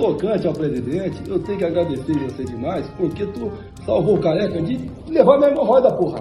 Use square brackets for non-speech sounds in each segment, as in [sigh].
tocante ao presidente, eu tenho que agradecer você demais, porque tu salvou o careca de levar minha hemorroida, porra.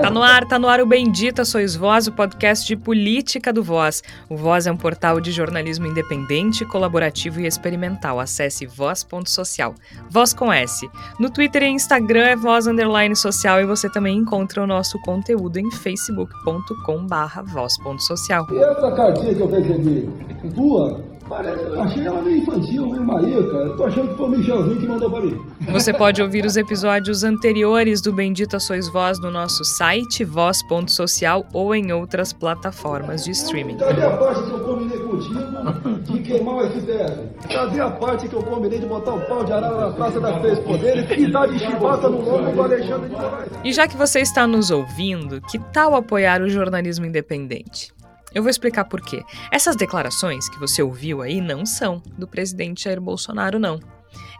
tá no ar, tá no ar o Bendita Sois Voz, o podcast de política do Voz. O Voz é um portal de jornalismo independente, colaborativo e experimental. Acesse voz.social. Voz com S. No Twitter e Instagram é voz underline social e você também encontra o nosso conteúdo em facebook.com barra voz.social. E essa cartinha que eu recebi, tua, Parece, eu achei ela meio infantil, meio marica. Eu tô achando que foi o Michelzinho que mandou pra mim. Você pode ouvir os episódios anteriores do Bendita Sois Voz no nosso site, voz.social ou em outras plataformas de streaming. Cadê a parte que eu combinei contigo de queimar o STF? Cadê a parte que eu combinei de botar o pau de arara na Praça das Três Poderes e dar de chibata no lombo do Alexandre de Moraes? E já que você está nos ouvindo, que tal apoiar o jornalismo independente? Eu vou explicar por quê. Essas declarações que você ouviu aí não são do presidente Jair Bolsonaro, não.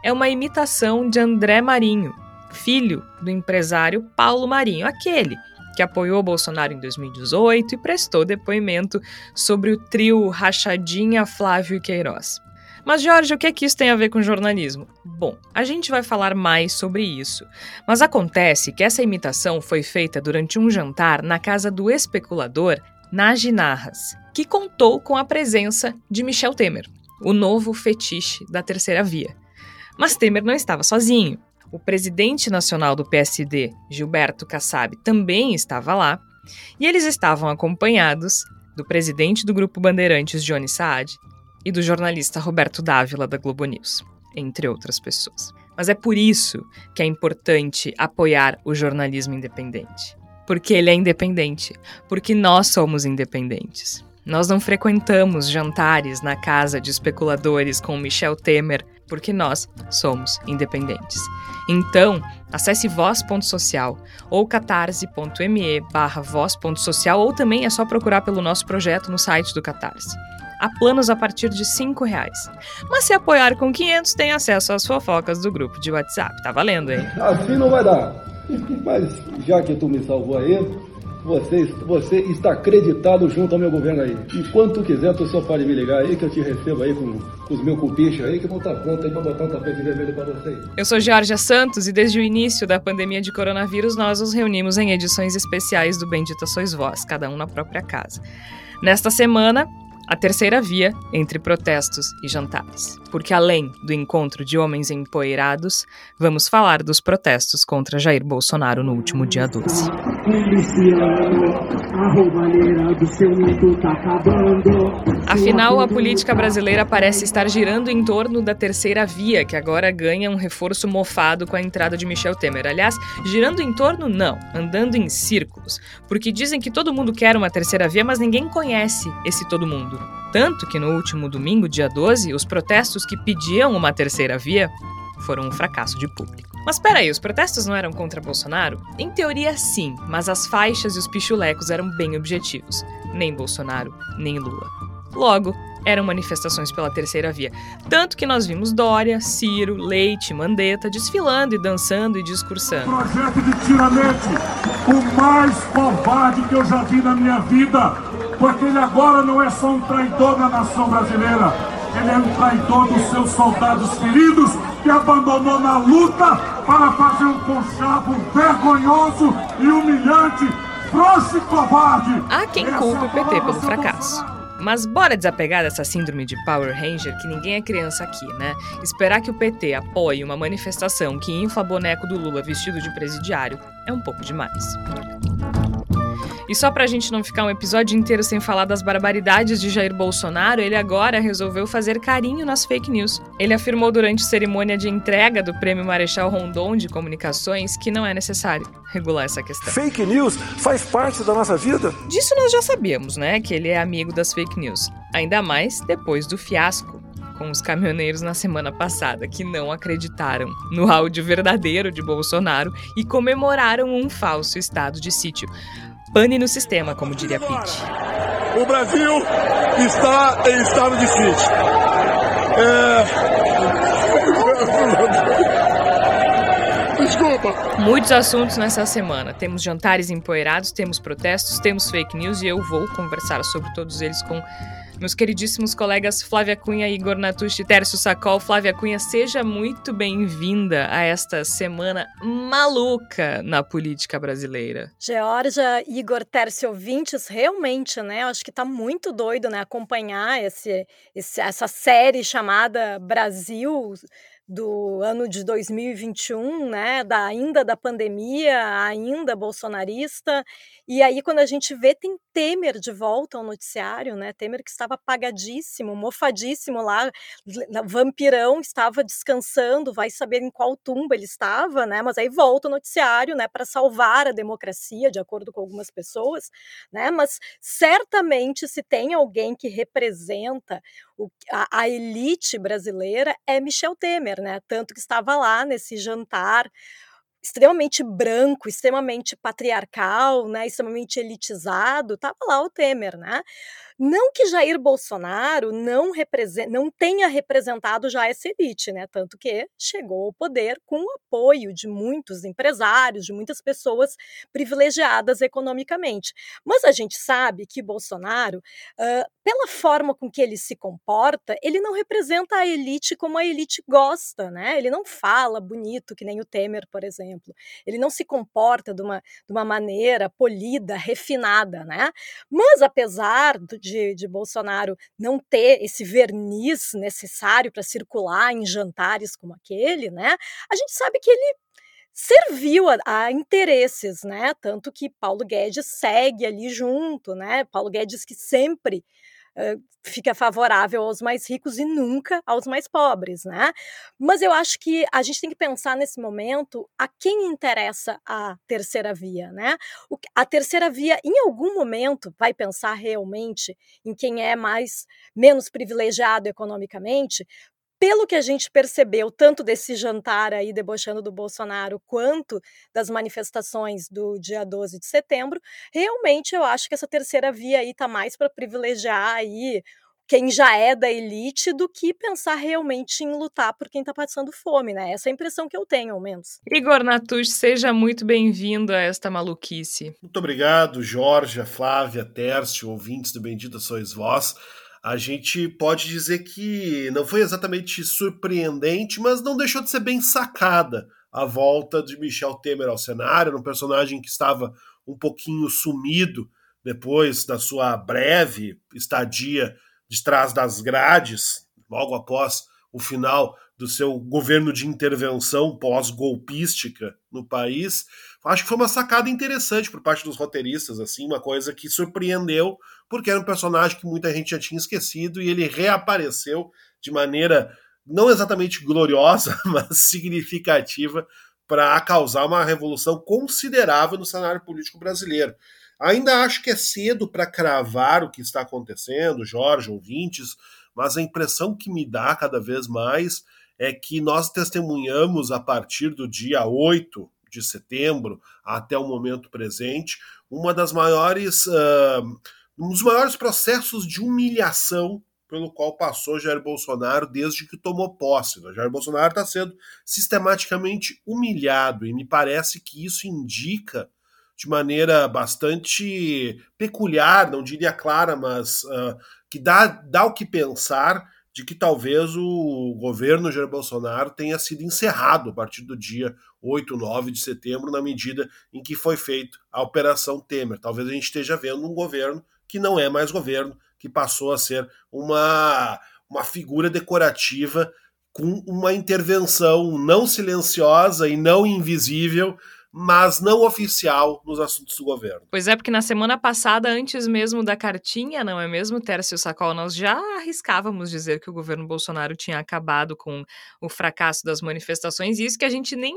É uma imitação de André Marinho, filho do empresário Paulo Marinho, aquele que apoiou Bolsonaro em 2018 e prestou depoimento sobre o trio Rachadinha, Flávio e Queiroz. Mas, Jorge, o que é que isso tem a ver com jornalismo? Bom, a gente vai falar mais sobre isso. Mas acontece que essa imitação foi feita durante um jantar na casa do especulador Narras, que contou com a presença de Michel Temer, o novo fetiche da terceira via. Mas Temer não estava sozinho. O presidente nacional do PSD, Gilberto Kassab, também estava lá, e eles estavam acompanhados do presidente do Grupo Bandeirantes, Johnny Saad, e do jornalista Roberto Dávila, da Globo News, entre outras pessoas. Mas é por isso que é importante apoiar o jornalismo independente porque ele é independente, porque nós somos independentes. Nós não frequentamos jantares na casa de especuladores com Michel Temer, porque nós somos independentes. Então, acesse voz.social ou catarse.me barra voz.social ou também é só procurar pelo nosso projeto no site do Catarse. Há planos a partir de R$ reais. Mas se apoiar com 500, tem acesso às fofocas do grupo de WhatsApp. Tá valendo, hein? Assim não vai dar. Mas já que tu me salvou aí, você, você está acreditado junto ao meu governo aí. E quando tu quiser, tu só pode me ligar aí, que eu te recebo aí com, com os meus cupichos aí, que vão estar pronto aí para botar um tapete vermelho para você. Eu sou Georgia Santos e desde o início da pandemia de coronavírus, nós nos reunimos em edições especiais do Bendita Sois Vós, cada um na própria casa. Nesta semana, a terceira via entre protestos e jantares. Porque além do encontro de homens empoeirados, vamos falar dos protestos contra Jair Bolsonaro no último dia 12. Afinal, a política brasileira parece estar girando em torno da terceira via, que agora ganha um reforço mofado com a entrada de Michel Temer. Aliás, girando em torno, não, andando em círculos. Porque dizem que todo mundo quer uma terceira via, mas ninguém conhece esse todo mundo. Tanto que no último domingo, dia 12, os protestos que pediam uma terceira via foram um fracasso de público. Mas peraí, os protestos não eram contra Bolsonaro? Em teoria, sim, mas as faixas e os pichulecos eram bem objetivos. Nem Bolsonaro, nem Lula. Logo, eram manifestações pela terceira via. Tanto que nós vimos Dória, Ciro, Leite, Mandetta desfilando e dançando e discursando. Projeto de tiramento, o mais covarde que eu já vi na minha vida, porque ele agora não é só um traidor da nação brasileira, ele é um traidor dos seus soldados feridos que abandonou na luta para fazer um conchavo vergonhoso e humilhante, frouxo e covarde. Há quem culpe o PT pelo fracasso. Mas bora desapegar dessa síndrome de Power Ranger que ninguém é criança aqui, né? Esperar que o PT apoie uma manifestação que infla boneco do Lula vestido de presidiário é um pouco demais. E só pra gente não ficar um episódio inteiro sem falar das barbaridades de Jair Bolsonaro, ele agora resolveu fazer carinho nas fake news. Ele afirmou durante cerimônia de entrega do Prêmio Marechal Rondon de Comunicações que não é necessário regular essa questão. Fake news faz parte da nossa vida? Disso nós já sabíamos, né? Que ele é amigo das fake news. Ainda mais depois do fiasco com os caminhoneiros na semana passada, que não acreditaram no áudio verdadeiro de Bolsonaro e comemoraram um falso estado de sítio. Pane no sistema, como diria Pete. O Brasil está em estado de sítio. É... [laughs] Desculpa. Muitos assuntos nessa semana. Temos jantares empoeirados, temos protestos, temos fake news e eu vou conversar sobre todos eles com Meus queridíssimos colegas Flávia Cunha Igor Natucci, Tércio Sacol. Flávia Cunha, seja muito bem-vinda a esta semana maluca na política brasileira. Georgia, Igor, Tércio, ouvintes, realmente, né? Acho que tá muito doido, né? Acompanhar esse, esse essa série chamada Brasil do ano de 2021, né, da, ainda da pandemia, ainda bolsonarista, e aí quando a gente vê tem Temer de volta ao noticiário, né, Temer que estava apagadíssimo, mofadíssimo lá, vampirão, estava descansando, vai saber em qual tumba ele estava, né, mas aí volta ao noticiário, né, para salvar a democracia, de acordo com algumas pessoas, né, mas certamente se tem alguém que representa o, a, a elite brasileira é Michel Temer, né? Tanto que estava lá nesse jantar extremamente branco, extremamente patriarcal, né, extremamente elitizado, estava lá o Temer, né? Não que Jair Bolsonaro não, não tenha representado já essa elite, né? Tanto que chegou ao poder com o apoio de muitos empresários, de muitas pessoas privilegiadas economicamente. Mas a gente sabe que Bolsonaro, uh, pela forma com que ele se comporta, ele não representa a elite como a elite gosta, né? Ele não fala bonito, que nem o Temer, por exemplo. Ele não se comporta de uma, de uma maneira polida, refinada, né? Mas apesar de de, de Bolsonaro não ter esse verniz necessário para circular em jantares como aquele, né? A gente sabe que ele serviu a, a, interesses, né? Tanto que Paulo Guedes segue ali junto, né? Paulo Guedes que sempre fica favorável aos mais ricos e nunca aos mais pobres, né? Mas eu acho que a gente tem que pensar nesse momento a quem interessa a terceira via, né? A terceira via, em algum momento, vai pensar realmente em quem é mais menos privilegiado economicamente, pelo que a gente percebeu, tanto desse jantar aí debochando do Bolsonaro, quanto das manifestações do dia 12 de setembro, realmente eu acho que essa terceira via aí tá mais para privilegiar aí quem já é da elite do que pensar realmente em lutar por quem está passando fome, né? Essa é a impressão que eu tenho, ao menos. Igor Natush, seja muito bem-vindo a esta maluquice. Muito obrigado, Jorge, Flávia, Tércio, ouvintes do Bendita Sois Vós a gente pode dizer que não foi exatamente surpreendente, mas não deixou de ser bem sacada a volta de Michel Temer ao cenário, um personagem que estava um pouquinho sumido depois da sua breve estadia de trás das grades, logo após o final do seu governo de intervenção pós-golpística no país. Acho que foi uma sacada interessante por parte dos roteiristas, assim, uma coisa que surpreendeu, porque era um personagem que muita gente já tinha esquecido e ele reapareceu de maneira não exatamente gloriosa, [laughs] mas significativa para causar uma revolução considerável no cenário político brasileiro. Ainda acho que é cedo para cravar o que está acontecendo, Jorge, ouvintes, mas a impressão que me dá cada vez mais é que nós testemunhamos a partir do dia 8 de setembro até o momento presente uma das maiores uh, um dos maiores processos de humilhação pelo qual passou Jair Bolsonaro desde que tomou posse. Né? Jair Bolsonaro está sendo sistematicamente humilhado e me parece que isso indica de maneira bastante peculiar, não diria clara, mas uh, que dá, dá o que pensar de que talvez o governo Jair Bolsonaro tenha sido encerrado a partir do dia 8, 9 de setembro, na medida em que foi feita a Operação Temer. Talvez a gente esteja vendo um governo que não é mais governo, que passou a ser uma, uma figura decorativa com uma intervenção não silenciosa e não invisível mas não oficial nos assuntos do governo. Pois é, porque na semana passada, antes mesmo da cartinha, não é mesmo, Tércio Sacol, nós já arriscávamos dizer que o governo Bolsonaro tinha acabado com o fracasso das manifestações, e isso que a gente nem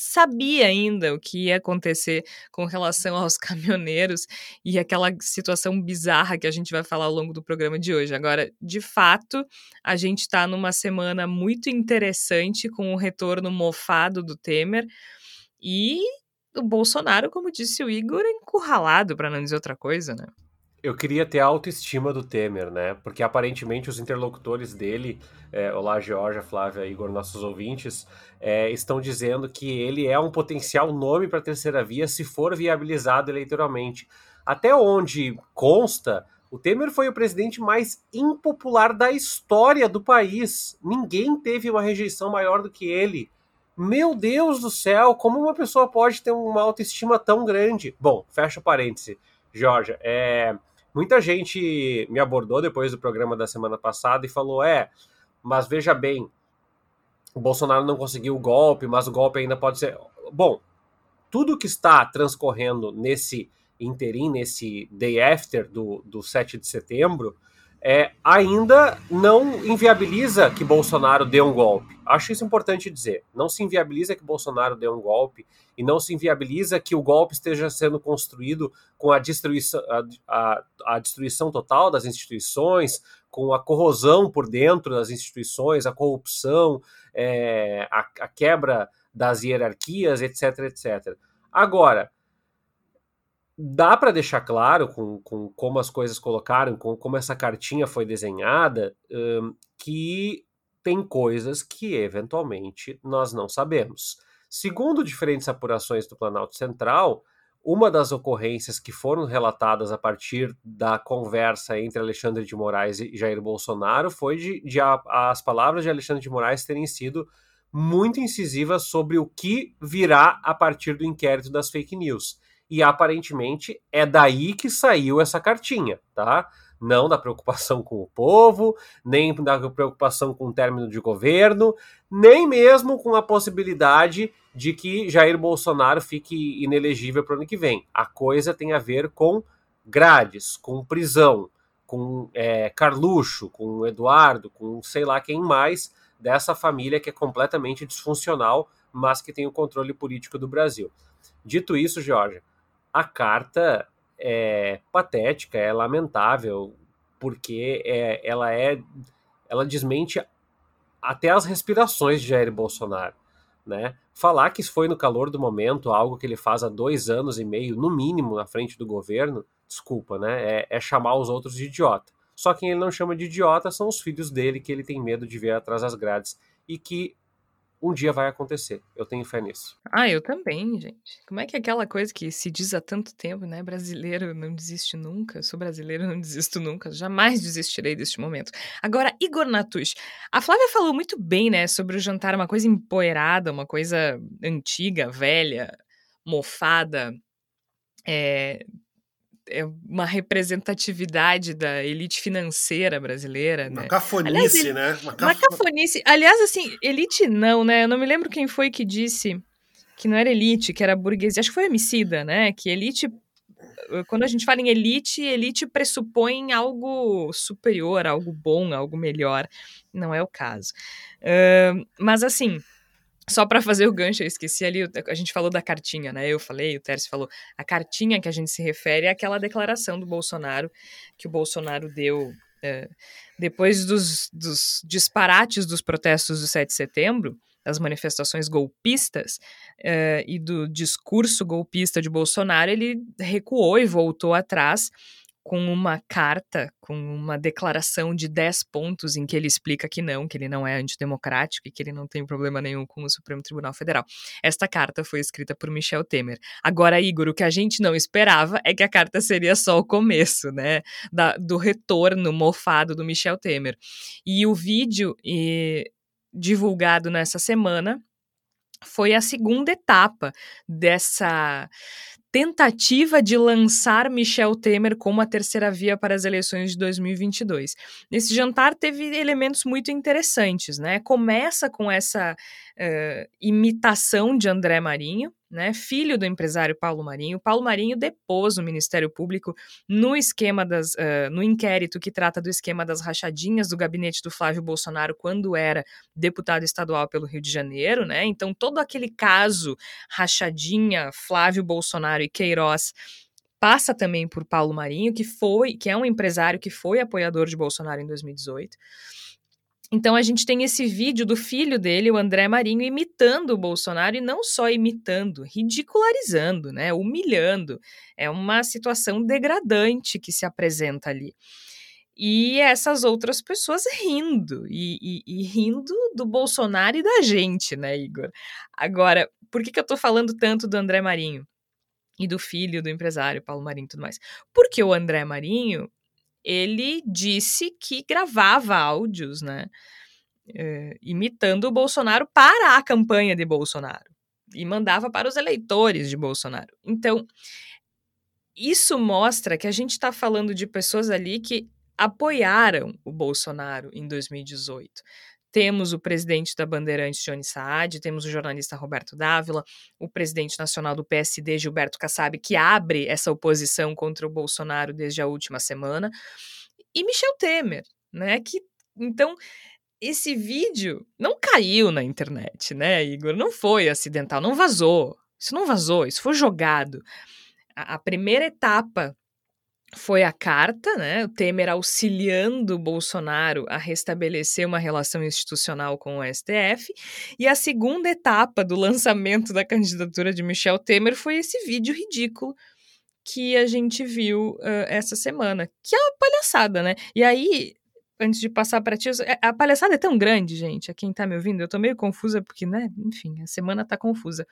sabia ainda o que ia acontecer com relação aos [laughs] caminhoneiros e aquela situação bizarra que a gente vai falar ao longo do programa de hoje. Agora, de fato, a gente está numa semana muito interessante com o retorno mofado do Temer. E o Bolsonaro, como disse o Igor, é encurralado, para não dizer outra coisa, né? Eu queria ter a autoestima do Temer, né? Porque aparentemente os interlocutores dele, é, olá Georgia, Flávia, Igor, nossos ouvintes, é, estão dizendo que ele é um potencial nome para a terceira via se for viabilizado eleitoralmente. Até onde consta, O Temer foi o presidente mais impopular da história do país. Ninguém teve uma rejeição maior do que ele. Meu Deus do céu, como uma pessoa pode ter uma autoestima tão grande? Bom, fecha o parêntese, Georgia. É, muita gente me abordou depois do programa da semana passada e falou: é, mas veja bem, o Bolsonaro não conseguiu o golpe, mas o golpe ainda pode ser. Bom, tudo que está transcorrendo nesse interim, nesse day after do, do 7 de setembro, é, ainda não inviabiliza que Bolsonaro dê um golpe. Acho isso importante dizer. Não se inviabiliza que Bolsonaro dê um golpe e não se inviabiliza que o golpe esteja sendo construído com a destruição, a, a, a destruição total das instituições, com a corrosão por dentro das instituições, a corrupção, é, a, a quebra das hierarquias, etc, etc. Agora, dá para deixar claro, com, com como as coisas colocaram, com como essa cartinha foi desenhada, um, que tem coisas que eventualmente nós não sabemos. Segundo diferentes apurações do Planalto Central, uma das ocorrências que foram relatadas a partir da conversa entre Alexandre de Moraes e Jair Bolsonaro foi de, de a, as palavras de Alexandre de Moraes terem sido muito incisivas sobre o que virá a partir do inquérito das fake news. E aparentemente é daí que saiu essa cartinha, tá? Não da preocupação com o povo, nem da preocupação com o término de governo, nem mesmo com a possibilidade de que Jair Bolsonaro fique inelegível para o ano que vem. A coisa tem a ver com grades, com prisão, com é, Carluxo, com Eduardo, com sei lá quem mais dessa família que é completamente disfuncional, mas que tem o controle político do Brasil. Dito isso, Jorge, a carta é patética, é lamentável, porque é, ela é ela desmente até as respirações de Jair Bolsonaro. Né? Falar que isso foi no calor do momento, algo que ele faz há dois anos e meio, no mínimo, na frente do governo, desculpa, né? É, é chamar os outros de idiota. Só quem ele não chama de idiota são os filhos dele, que ele tem medo de ver atrás das grades e que um dia vai acontecer. Eu tenho fé nisso. Ah, eu também, gente. Como é que é aquela coisa que se diz há tanto tempo, né? Brasileiro não desiste nunca. Sou brasileiro, não desisto nunca. Jamais desistirei deste momento. Agora, Igor Natush. A Flávia falou muito bem, né? Sobre o jantar, uma coisa empoeirada, uma coisa antiga, velha, mofada. É, é uma representatividade da elite financeira brasileira, uma né? Cafonice, Aliás, ele, né? Uma, uma cafonice. Aliás, assim, elite não, né? Eu não me lembro quem foi que disse que não era elite, que era burguesia. Acho que foi Emicida, né? Que elite eh, quando a gente fala em elite, elite pressupõe algo superior, algo bom, algo melhor. Não é o caso. Uh, mas assim, só para fazer o gancho, eu esqueci ali, a gente falou da cartinha, né? Eu falei, o Tércio falou, a cartinha que a gente se refere é aquela declaração do Bolsonaro, que o Bolsonaro deu é, depois dos, dos, disparates dos protestos do 7 de setembro, das manifestações golpistas é, e do discurso golpista de Bolsonaro, ele recuou e voltou atrás com uma carta, com uma declaração de 10 pontos em que ele explica que não, que ele não é antidemocrático e que ele não tem problema nenhum com o Supremo Tribunal Federal. Esta carta foi escrita por Michel Temer. Agora, Igor, o que a gente não esperava é que a carta seria só o começo, né, da, do retorno mofado do Michel Temer. E o vídeo e, divulgado nessa semana foi a segunda etapa dessa tentativa de lançar Michel Temer como a terceira via para as eleições de 2022. Nesse jantar teve elementos muito interessantes, né? Começa com essa uh, imitação de André Marinho, né, filho do empresário Paulo Marinho. Paulo Marinho depôs o Ministério Público no esquema das, uh, no inquérito que trata do esquema das rachadinhas do gabinete do Flávio Bolsonaro quando era deputado estadual pelo Rio de Janeiro, né? Então todo aquele caso rachadinha Flávio Bolsonaro e Queiroz passa também por Paulo Marinho, que foi, que é um empresário que foi apoiador de Bolsonaro em 2018. Então a gente tem esse vídeo do filho dele, o André Marinho, imitando o Bolsonaro e não só imitando, ridicularizando, né, humilhando. É uma situação degradante que se apresenta ali. E essas outras pessoas rindo, e, e, e, rindo do Bolsonaro e da gente, né, Igor? Agora, por que, que eu tô falando tanto do André Marinho? E do filho do empresário, Paulo Marinho e tudo mais? Porque o André Marinho, ele disse que gravava áudios, né? É, imitando o Bolsonaro para a campanha de Bolsonaro e mandava para os eleitores de Bolsonaro. Então, isso mostra que a gente está falando de pessoas ali que apoiaram o Bolsonaro em 2018. Temos o presidente da Bandeirantes, Johnny Saad, temos o jornalista Roberto Dávila, o presidente nacional do PSD, Gilberto Kassab, que abre essa oposição contra o Bolsonaro desde a última semana, e Michel Temer, né? Que então esse vídeo não caiu na internet, né, Igor? Não foi acidental, não vazou. Isso não vazou, isso foi jogado. A, a primeira etapa foi a carta, né? O Temer auxiliando Bolsonaro a restabelecer uma relação institucional com o STF. E a segunda etapa do lançamento da candidatura de Michel Temer foi esse vídeo ridículo que a gente viu uh, essa semana, que é uma palhaçada, né? E aí, antes de passar para ti, é, a palhaçada é tão grande, gente, a quem tá me ouvindo, eu tô meio confusa porque, né, enfim, a semana tá confusa.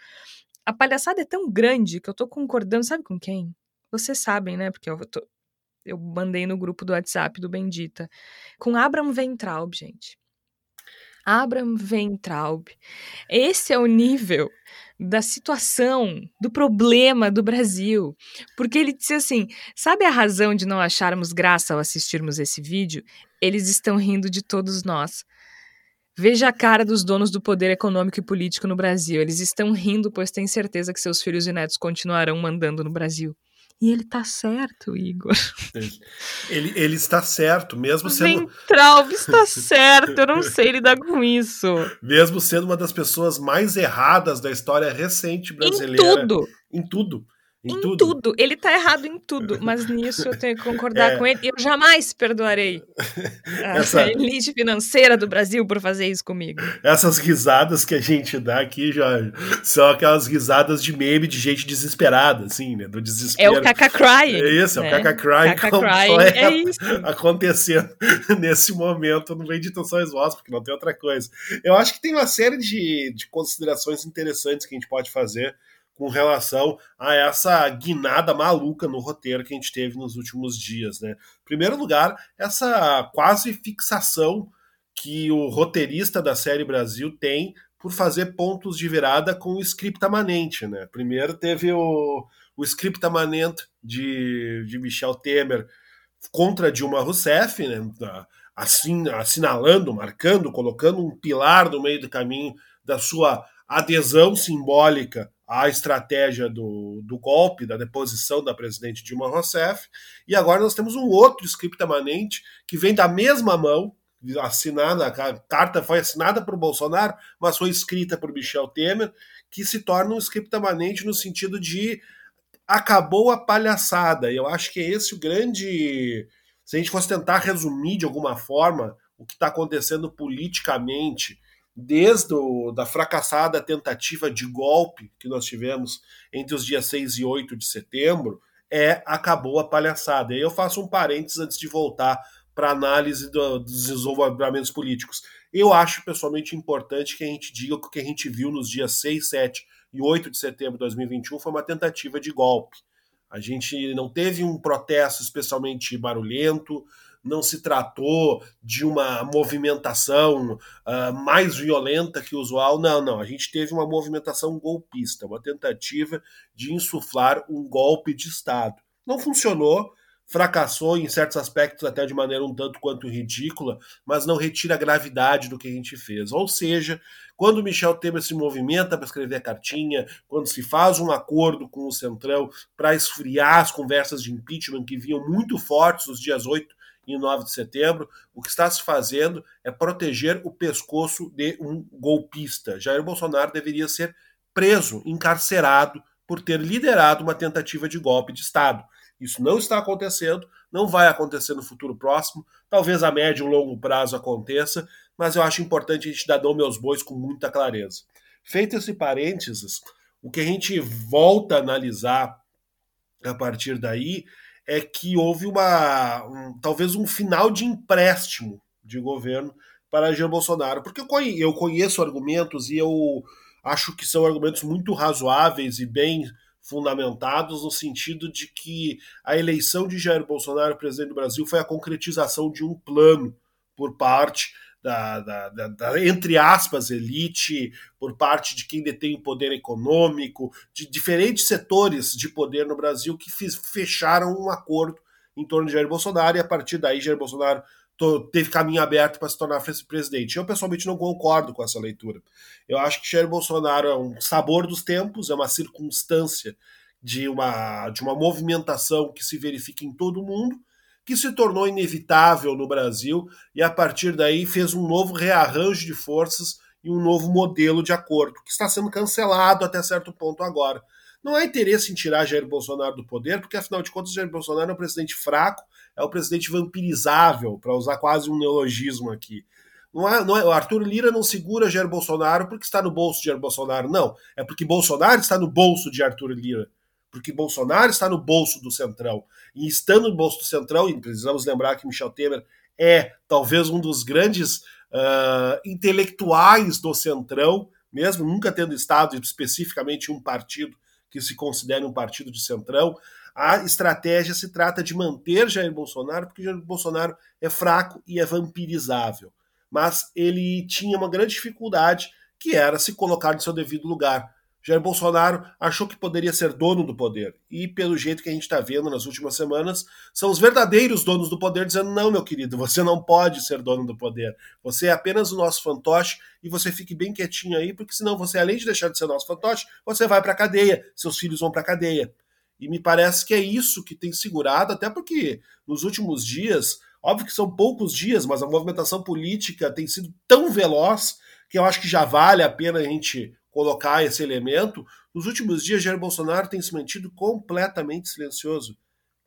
A palhaçada é tão grande que eu tô concordando, sabe com quem? Vocês sabem, né? Porque eu, tô, eu mandei no grupo do WhatsApp do Bendita. Com Abraham Ventraub, gente. Abraham Ventraub. Esse é o nível da situação, do problema do Brasil. Porque ele disse assim: sabe a razão de não acharmos graça ao assistirmos esse vídeo? Eles estão rindo de todos nós. Veja a cara dos donos do poder econômico e político no Brasil. Eles estão rindo, pois têm certeza que seus filhos e netos continuarão mandando no Brasil. E ele tá certo, Igor. Ele, ele está certo, mesmo sendo. Ventralb está certo, eu não sei lidar com isso. Mesmo sendo uma das pessoas mais erradas da história recente brasileira. Em tudo. Em tudo. Em, em tudo. tudo. Ele tá errado em tudo, mas nisso eu tenho que concordar [laughs] é. com ele. Eu jamais perdoarei [laughs] Essa... a elite financeira do Brasil por fazer isso comigo. Essas risadas que a gente dá aqui, Jorge, são aquelas risadas de meme de gente desesperada, assim, né? Do desespero. É o caca crying. É isso, né? é o caca crying caca crying é isso. [laughs] acontecendo nesse momento no meio de tensões voz, porque não tem outra coisa. Eu acho que tem uma série de, de considerações interessantes que a gente pode fazer com relação a essa guinada maluca no roteiro que a gente teve nos últimos dias, né? Em primeiro lugar, essa quase fixação que o roteirista da série Brasil tem por fazer pontos de virada com o script amanente, né? Primeiro teve o, o script amanente de, de Michel Temer contra Dilma Rousseff, né? Assim, assinalando, marcando, colocando um pilar no meio do caminho da sua adesão simbólica à estratégia do, do golpe, da deposição da presidente Dilma Rousseff, e agora nós temos um outro script permanente que vem da mesma mão, assinada, a carta foi assinada por Bolsonaro, mas foi escrita por Michel Temer, que se torna um script permanente no sentido de acabou a palhaçada. E eu acho que é esse o grande. Se a gente fosse tentar resumir de alguma forma o que está acontecendo politicamente desde o, da fracassada tentativa de golpe que nós tivemos entre os dias 6 e 8 de setembro, é acabou a palhaçada. E aí eu faço um parênteses antes de voltar para a análise do, dos desenvolvimentos políticos. Eu acho pessoalmente importante que a gente diga que o que a gente viu nos dias 6, 7 e 8 de setembro de 2021 foi uma tentativa de golpe. A gente não teve um protesto especialmente barulhento, não se tratou de uma movimentação uh, mais violenta que o usual. Não, não. A gente teve uma movimentação golpista, uma tentativa de insuflar um golpe de Estado. Não funcionou, fracassou em certos aspectos até de maneira um tanto quanto ridícula, mas não retira a gravidade do que a gente fez. Ou seja, quando Michel Temer se movimenta para escrever a cartinha, quando se faz um acordo com o Centrão para esfriar as conversas de impeachment que vinham muito fortes nos dias 8 em 9 de setembro, o que está se fazendo é proteger o pescoço de um golpista. Jair Bolsonaro deveria ser preso, encarcerado por ter liderado uma tentativa de golpe de Estado. Isso não está acontecendo, não vai acontecer no futuro próximo, talvez a médio e longo prazo aconteça, mas eu acho importante a gente dar nome aos bois com muita clareza. Feito esse parênteses, o que a gente volta a analisar a partir daí é que houve uma um, talvez um final de empréstimo de governo para Jair Bolsonaro, porque eu, conheço, argumentos e eu acho que são argumentos muito razoáveis e bem fundamentados no sentido de que a eleição de Jair Bolsonaro presidente do Brasil foi a concretização de um plano por parte da, da, da, da, entre aspas, elite, por parte de quem detém o poder econômico, de diferentes setores de poder no Brasil que fiz, fecharam um acordo em torno de Jair Bolsonaro e a partir daí Jair Bolsonaro teve caminho aberto para se tornar presidente. Eu pessoalmente não concordo com essa leitura. Eu acho que Jair Bolsonaro é um sabor dos tempos, é uma circunstância de uma, de uma movimentação que se verifica em todo o mundo, que se tornou inevitável no Brasil e a partir daí fez um novo rearranjo de forças e um novo modelo de acordo, que está sendo cancelado até certo ponto agora. Não há interesse em tirar Jair Bolsonaro do poder, porque afinal de contas Jair Bolsonaro é um presidente fraco, é um presidente vampirizável, para usar quase um neologismo aqui. Não é, não é, o Arthur Lira não segura Jair Bolsonaro porque está no bolso de Jair Bolsonaro, não. É porque Bolsonaro está no bolso de Arthur Lira. Porque Bolsonaro está no bolso do Centrão. E estando no bolso do Centrão, e precisamos lembrar que Michel Temer é talvez um dos grandes uh, intelectuais do Centrão, mesmo nunca tendo estado especificamente um partido que se considere um partido de centrão. A estratégia se trata de manter Jair Bolsonaro, porque Jair Bolsonaro é fraco e é vampirizável. Mas ele tinha uma grande dificuldade, que era se colocar no seu devido lugar. Jair Bolsonaro achou que poderia ser dono do poder. E, pelo jeito que a gente está vendo nas últimas semanas, são os verdadeiros donos do poder dizendo: não, meu querido, você não pode ser dono do poder. Você é apenas o nosso fantoche e você fique bem quietinho aí, porque senão você, além de deixar de ser nosso fantoche, você vai para a cadeia, seus filhos vão para a cadeia. E me parece que é isso que tem segurado, até porque nos últimos dias, óbvio que são poucos dias, mas a movimentação política tem sido tão veloz que eu acho que já vale a pena a gente colocar esse elemento, nos últimos dias Jair Bolsonaro tem se mantido completamente silencioso,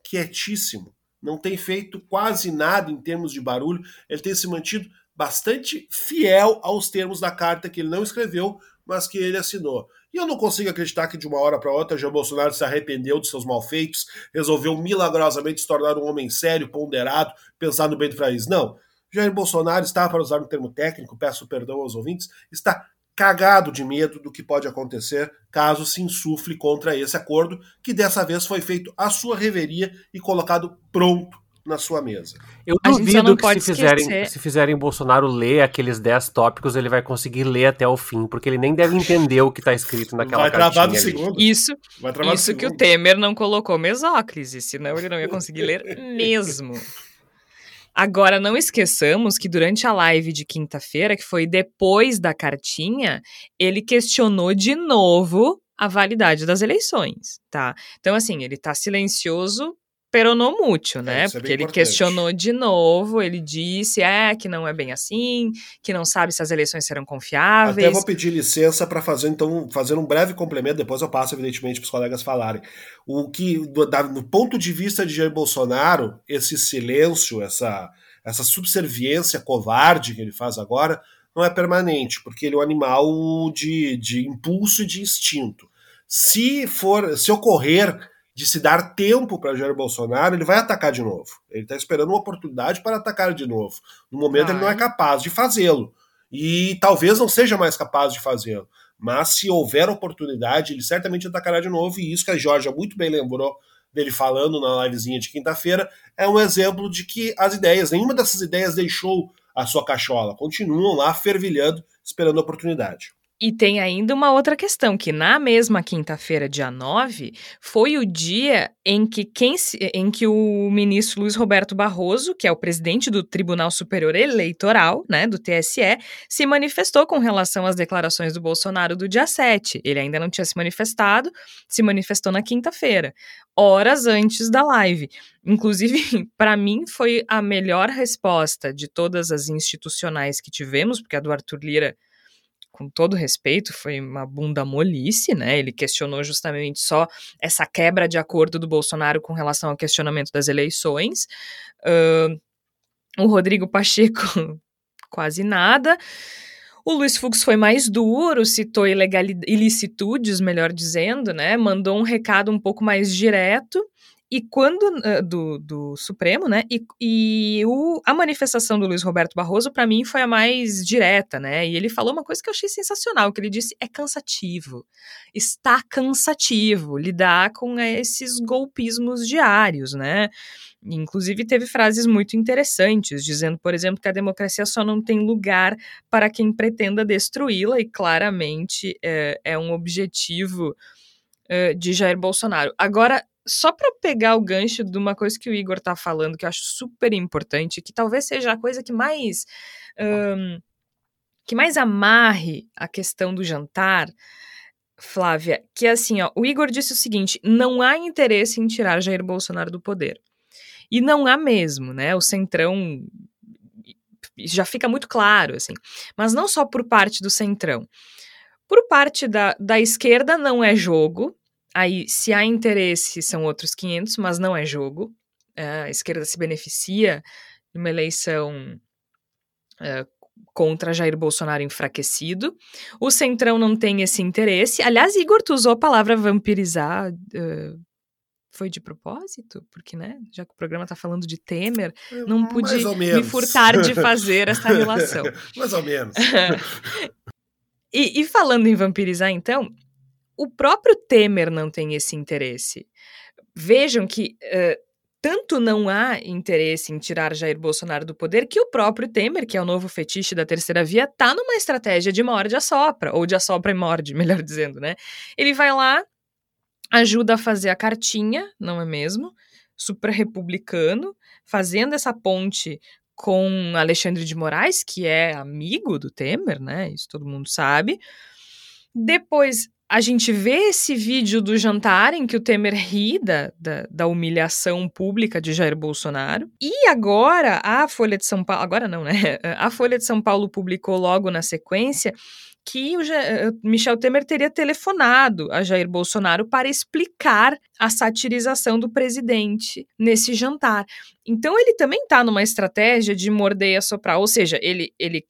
quietíssimo, não tem feito quase nada em termos de barulho, ele tem se mantido bastante fiel aos termos da carta que ele não escreveu, mas que ele assinou. E eu não consigo acreditar que de uma hora para outra Jair Bolsonaro se arrependeu dos seus malfeitos, resolveu milagrosamente se tornar um homem sério, ponderado, pensar no bem do país. Não. Jair Bolsonaro está, para usar um termo técnico, peço perdão aos ouvintes, está cagado de medo do que pode acontecer caso se insufle contra esse acordo, que dessa vez foi feito à sua reveria e colocado pronto na sua mesa. Eu duvido que se fizerem, se fizerem Bolsonaro ler aqueles 10 tópicos, ele vai conseguir ler até o fim, porque ele nem deve entender o que está escrito naquela vai travar do segundo. Isso, isso que o Temer não colocou mesóclise, senão ele não ia conseguir ler [laughs] mesmo. Agora, não esqueçamos que durante a live de quinta-feira, que foi depois da cartinha, ele questionou de novo a validade das eleições, tá? Então, assim, ele tá silencioso peronomútil, né? É, Porque ele questionou de novo, ele disse é que não é bem assim, que não sabe se as eleições serão confiáveis. Até vou pedir licença para fazer então fazer um breve complemento, depois eu passo evidentemente para os colegas falarem. O que do, da, do ponto de vista de Jair Bolsonaro, esse silêncio, essa essa subserviência covarde que ele faz agora não é permanente, porque ele é um animal de, de impulso e de instinto. Se for, se ocorrer de se dar tempo para Jair Bolsonaro, ele vai atacar de novo. Ele está esperando uma oportunidade para atacar de novo. No momento, ele não é capaz de fazê-lo. E talvez não seja mais capaz de fazê-lo. Mas se houver oportunidade, ele certamente atacará de novo. E isso que a Georgia muito bem lembrou dele falando na livezinha de quinta-feira é um exemplo de que as ideias, nenhuma dessas ideias deixou a sua cachola, continuam lá fervilhando, esperando a oportunidade. E tem ainda uma outra questão, que na mesma quinta-feira, dia 9, foi o dia em que, quem, em que o ministro Luiz Roberto Barroso, que é o presidente do Tribunal Superior Eleitoral, né, do TSE, se manifestou com relação às declarações do Bolsonaro do dia 7. Ele ainda não tinha se manifestado, se manifestou na quinta-feira, horas antes da live. Inclusive, [laughs] para mim, foi a melhor resposta de todas as institucionais que tivemos, porque a do Arthur Lira com todo respeito, foi uma bunda molice, né? Ele questionou justamente só essa quebra de acordo do Bolsonaro com relação ao questionamento das eleições. Uh, o Rodrigo Pacheco, [laughs] quase nada. O Luiz Fux foi mais duro, citou ilicitudes, melhor dizendo, né? Mandou um recado um pouco mais direto. E quando do, do Supremo, né? E, e o, a manifestação do Luiz Roberto Barroso, para mim, foi a mais direta, né? E ele falou uma coisa que eu achei sensacional, que ele disse é cansativo. Está cansativo lidar com esses golpismos diários, né? Inclusive, teve frases muito interessantes, dizendo, por exemplo, que a democracia só não tem lugar para quem pretenda destruí-la, e claramente é, é um objetivo de Jair Bolsonaro. Agora, só para pegar o gancho de uma coisa que o Igor tá falando, que eu acho super importante, que talvez seja a coisa que mais. Um, que mais amarre a questão do jantar, Flávia, que é assim, ó, o Igor disse o seguinte: não há interesse em tirar Jair Bolsonaro do poder. E não há mesmo, né? O Centrão já fica muito claro, assim. Mas não só por parte do Centrão. Por parte da, da esquerda não é jogo, Aí, se há interesse, são outros 500, mas não é jogo. É, a esquerda se beneficia de uma eleição é, contra Jair Bolsonaro enfraquecido. O Centrão não tem esse interesse. Aliás, Igor, tu usou a palavra vampirizar. Uh, foi de propósito? Porque, né, já que o programa está falando de Temer, não pude me furtar de [laughs] fazer essa relação. Mais ou menos. [laughs] e, e falando em vampirizar, então, o próprio Temer não tem esse interesse. Vejam que uh, tanto não há interesse em tirar Jair Bolsonaro do poder que o próprio Temer, que é o novo fetiche da terceira via, tá numa estratégia de morde a sopra, ou de assopra e morde, [laughs] melhor dizendo, né? Ele vai lá, ajuda a fazer a cartinha, não é mesmo? Super republicano, fazendo essa ponte com Alexandre de Moraes, que é amigo do Temer, né? Isso todo mundo sabe. Depois a gente vê esse vídeo do jantar em que o Temer ri da, da, da, humilhação pública de Jair Bolsonaro. E agora, a Folha de São Paulo. Agora não, né? [laughs] A Folha de São Paulo publicou logo na sequência que o eh, Michel Temer teria telefonado a Jair Bolsonaro para explicar a satirização do presidente nesse jantar. Então ele também está numa estratégia de morder e assoprar, ou seja, ele, ele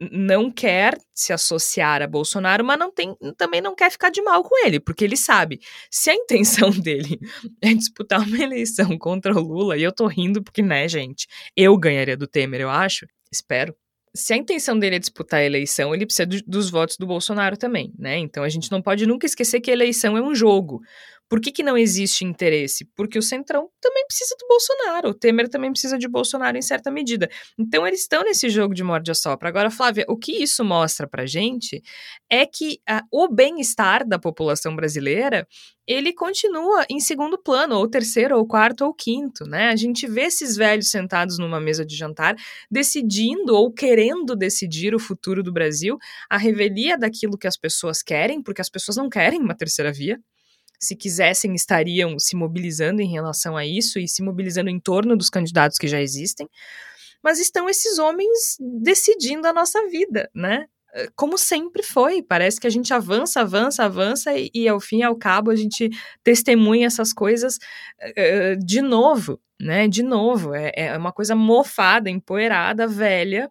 não quer se associar a Bolsonaro, mas não tem, também não quer ficar de mal com ele, porque ele sabe, se a intenção [laughs] dele é disputar uma eleição contra o Lula, e eu tô rindo porque, né, gente, eu ganharia do Temer, eu acho, espero. Se a intenção dele é disputar a eleição, ele precisa do, dos votos do Bolsonaro também, né? Então a gente não pode nunca esquecer que a eleição é um jogo. Por que, que não existe interesse? Porque o Centrão também precisa do Bolsonaro, o Temer também precisa de Bolsonaro em certa medida. Então eles estão nesse jogo de morde a sopra. Agora, Flávia, o que isso mostra pra gente é que uh, o bem-estar da população brasileira ele continua em segundo plano, ou terceiro, ou quarto, ou quinto, né? A gente vê esses velhos sentados numa mesa de jantar, decidindo ou querendo decidir o futuro do Brasil, a revelia daquilo que as pessoas querem, porque as pessoas não querem uma terceira via, se quisessem, estariam se mobilizando em relação a isso e se mobilizando em torno dos candidatos que já existem. Mas estão esses homens decidindo a nossa vida, né? Como sempre foi, parece que a gente avança, avança, avança e, e ao fim e ao cabo a gente testemunha essas coisas uh, de novo, né? De novo, é, é uma coisa mofada, empoeirada, velha,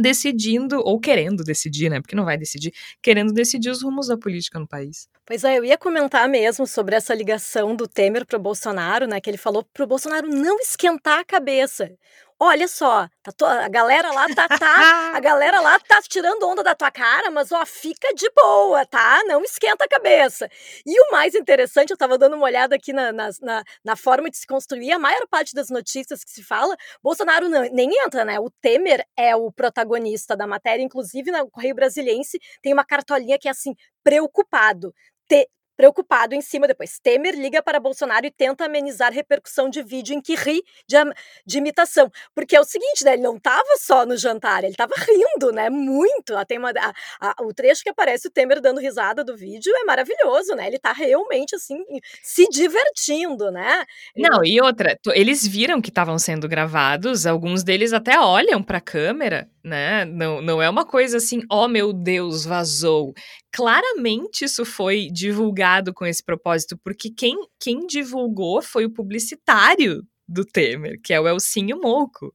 decidindo, ou querendo decidir, né? Porque não vai decidir, querendo decidir os rumos da política no país. Pois é, eu ia comentar mesmo sobre essa ligação do Temer para o Bolsonaro, né? Que ele falou para o Bolsonaro não esquentar a cabeça olha só, tá to... a galera lá tá, tá, a [laughs] galera lá tá tirando onda da tua cara, mas ó, fica de boa, tá? Não esquenta a cabeça. E o mais interessante, eu tava dando uma olhada aqui na, na, na, na forma de se construir, a maior parte das notícias que se fala, Bolsonaro não, nem entra, né? O Temer é o protagonista da matéria, inclusive no Correio Brasiliense tem uma cartolinha que é assim, preocupado. Te, Preocupado em cima depois, Temer liga para Bolsonaro e tenta amenizar repercussão de vídeo em que ri de, de imitação. Porque é o seguinte, né? Ele não estava só no jantar, ele estava rindo, né? Muito. Tem uma, a, a, o trecho que aparece o Temer dando risada do vídeo é maravilhoso, né? Ele está realmente, assim, se divertindo, né? Não, e outra, eles viram que estavam sendo gravados, alguns deles até olham para a câmera, né? Não, não é uma coisa assim, oh meu Deus, vazou claramente isso foi divulgado com esse propósito, porque quem, quem divulgou foi o publicitário do Temer, que é o Elcinho Moco.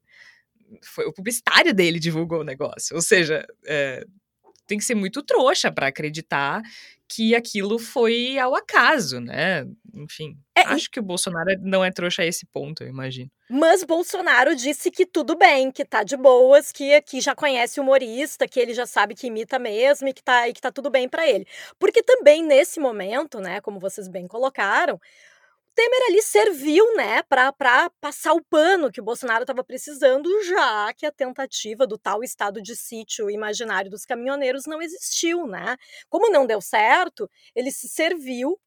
Foi o publicitário dele divulgou o negócio. Ou seja, é, tem que ser muito trouxa para acreditar que aquilo foi ao acaso, né? Enfim, é, acho que o Bolsonaro não é trouxa a esse ponto, eu imagino. Mas Bolsonaro disse que tudo bem, que tá de boas, que, que já conhece o humorista, que ele já sabe que imita mesmo e que tá, e que tá tudo bem para ele. Porque também nesse momento, né, como vocês bem colocaram, Temer ali serviu, né, para passar o pano que o Bolsonaro estava precisando, já que a tentativa do tal estado de sítio imaginário dos caminhoneiros não existiu, né? Como não deu certo, ele se serviu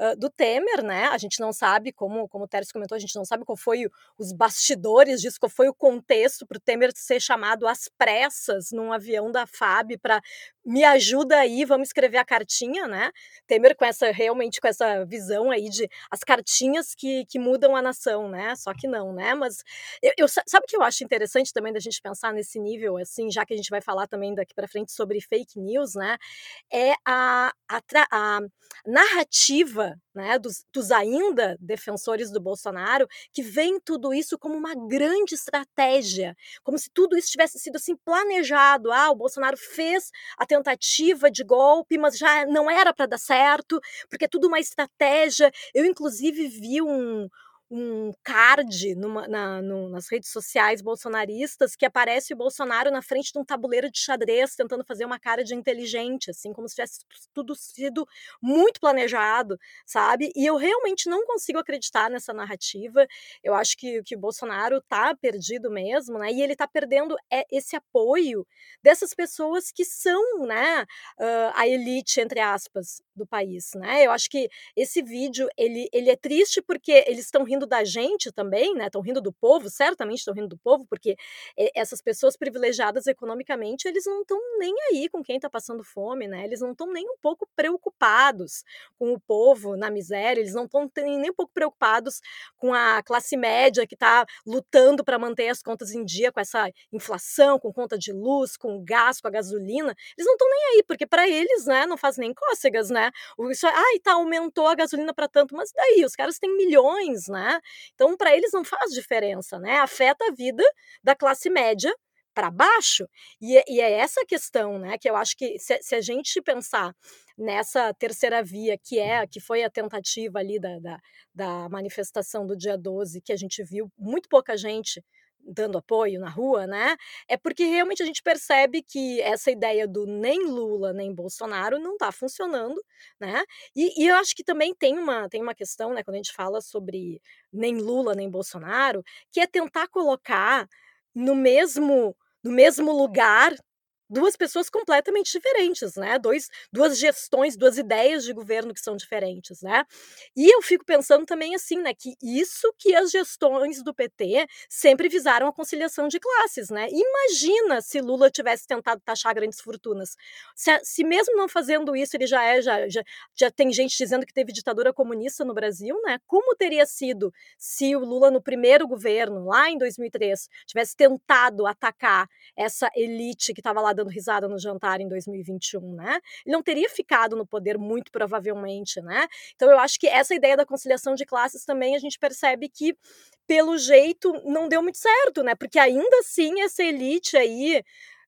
uh, do Temer, né? A gente não sabe, como, como o Teres comentou, a gente não sabe qual foi os bastidores disso, qual foi o contexto para o Temer ser chamado às pressas num avião da FAB para me ajuda aí, vamos escrever a cartinha, né? Temer com essa realmente com essa visão aí de as cartinhas que, que mudam a nação, né? Só que não, né? Mas eu, eu sabe que eu acho interessante também da gente pensar nesse nível, assim, já que a gente vai falar também daqui para frente sobre fake news, né? É a, a, a narrativa né, dos, dos, ainda defensores do Bolsonaro, que veem tudo isso como uma grande estratégia, como se tudo isso tivesse sido assim planejado. Ah, o Bolsonaro fez a tentativa de golpe, mas já não era para dar certo, porque é tudo uma estratégia. Eu, inclusive, vi um, um card numa, na, no, nas redes sociais bolsonaristas que aparece o Bolsonaro na frente de um tabuleiro de xadrez tentando fazer uma cara de inteligente, assim, como se tivesse tudo sido muito planejado, sabe? E eu realmente não consigo acreditar nessa narrativa. Eu acho que, que o Bolsonaro tá perdido mesmo, né? E ele tá perdendo é, esse apoio dessas pessoas que são, né, uh, a elite, entre aspas, do país, né? Eu acho que esse vídeo, ele, ele é triste porque eles estão rindo rindo da gente também, né? Estão rindo do povo, certamente estão rindo do povo, porque essas pessoas privilegiadas economicamente, eles não estão nem aí com quem está passando fome, né? Eles não estão nem um pouco preocupados com o povo na miséria, eles não estão nem um pouco preocupados com a classe média que está lutando para manter as contas em dia com essa inflação, com conta de luz, com gás, com a gasolina. Eles não estão nem aí, porque para eles, né, não faz nem cócegas, né? Isso, ai, tá, aumentou a gasolina para tanto, mas daí os caras têm milhões, né? Né? Então, para eles não faz diferença, né? Afeta a vida da classe média para baixo. E, e, é essa questão, né? Que eu acho que se, se, a gente pensar nessa terceira via, que é que foi a tentativa ali da, da, da manifestação do dia 12, que a gente viu muito pouca gente dando apoio na rua, né? É porque realmente a gente percebe que essa ideia do nem Lula nem Bolsonaro não está funcionando, né? E, e, eu acho que também tem uma, tem uma questão, né, quando a gente fala sobre nem Lula nem Bolsonaro, que é tentar colocar no mesmo no mesmo lugar duas pessoas completamente diferentes, né? Dois, duas gestões, duas ideias de governo que são diferentes, né? E eu fico pensando também assim, né, que isso que as gestões do PT sempre visaram a conciliação de classes, né? Imagina se Lula tivesse tentado taxar grandes fortunas. Se, se mesmo não fazendo isso, ele já é, já, já, já tem gente dizendo que teve ditadura comunista no Brasil, né? Como teria sido se o Lula no primeiro governo, lá em 2003, tivesse tentado atacar essa elite que estava lá dando risada no jantar em 2021, né? Ele não teria ficado no poder muito provavelmente, né? Então eu acho que essa ideia da conciliação de classes também a gente percebe que pelo jeito não deu muito certo, né? Porque ainda assim essa elite aí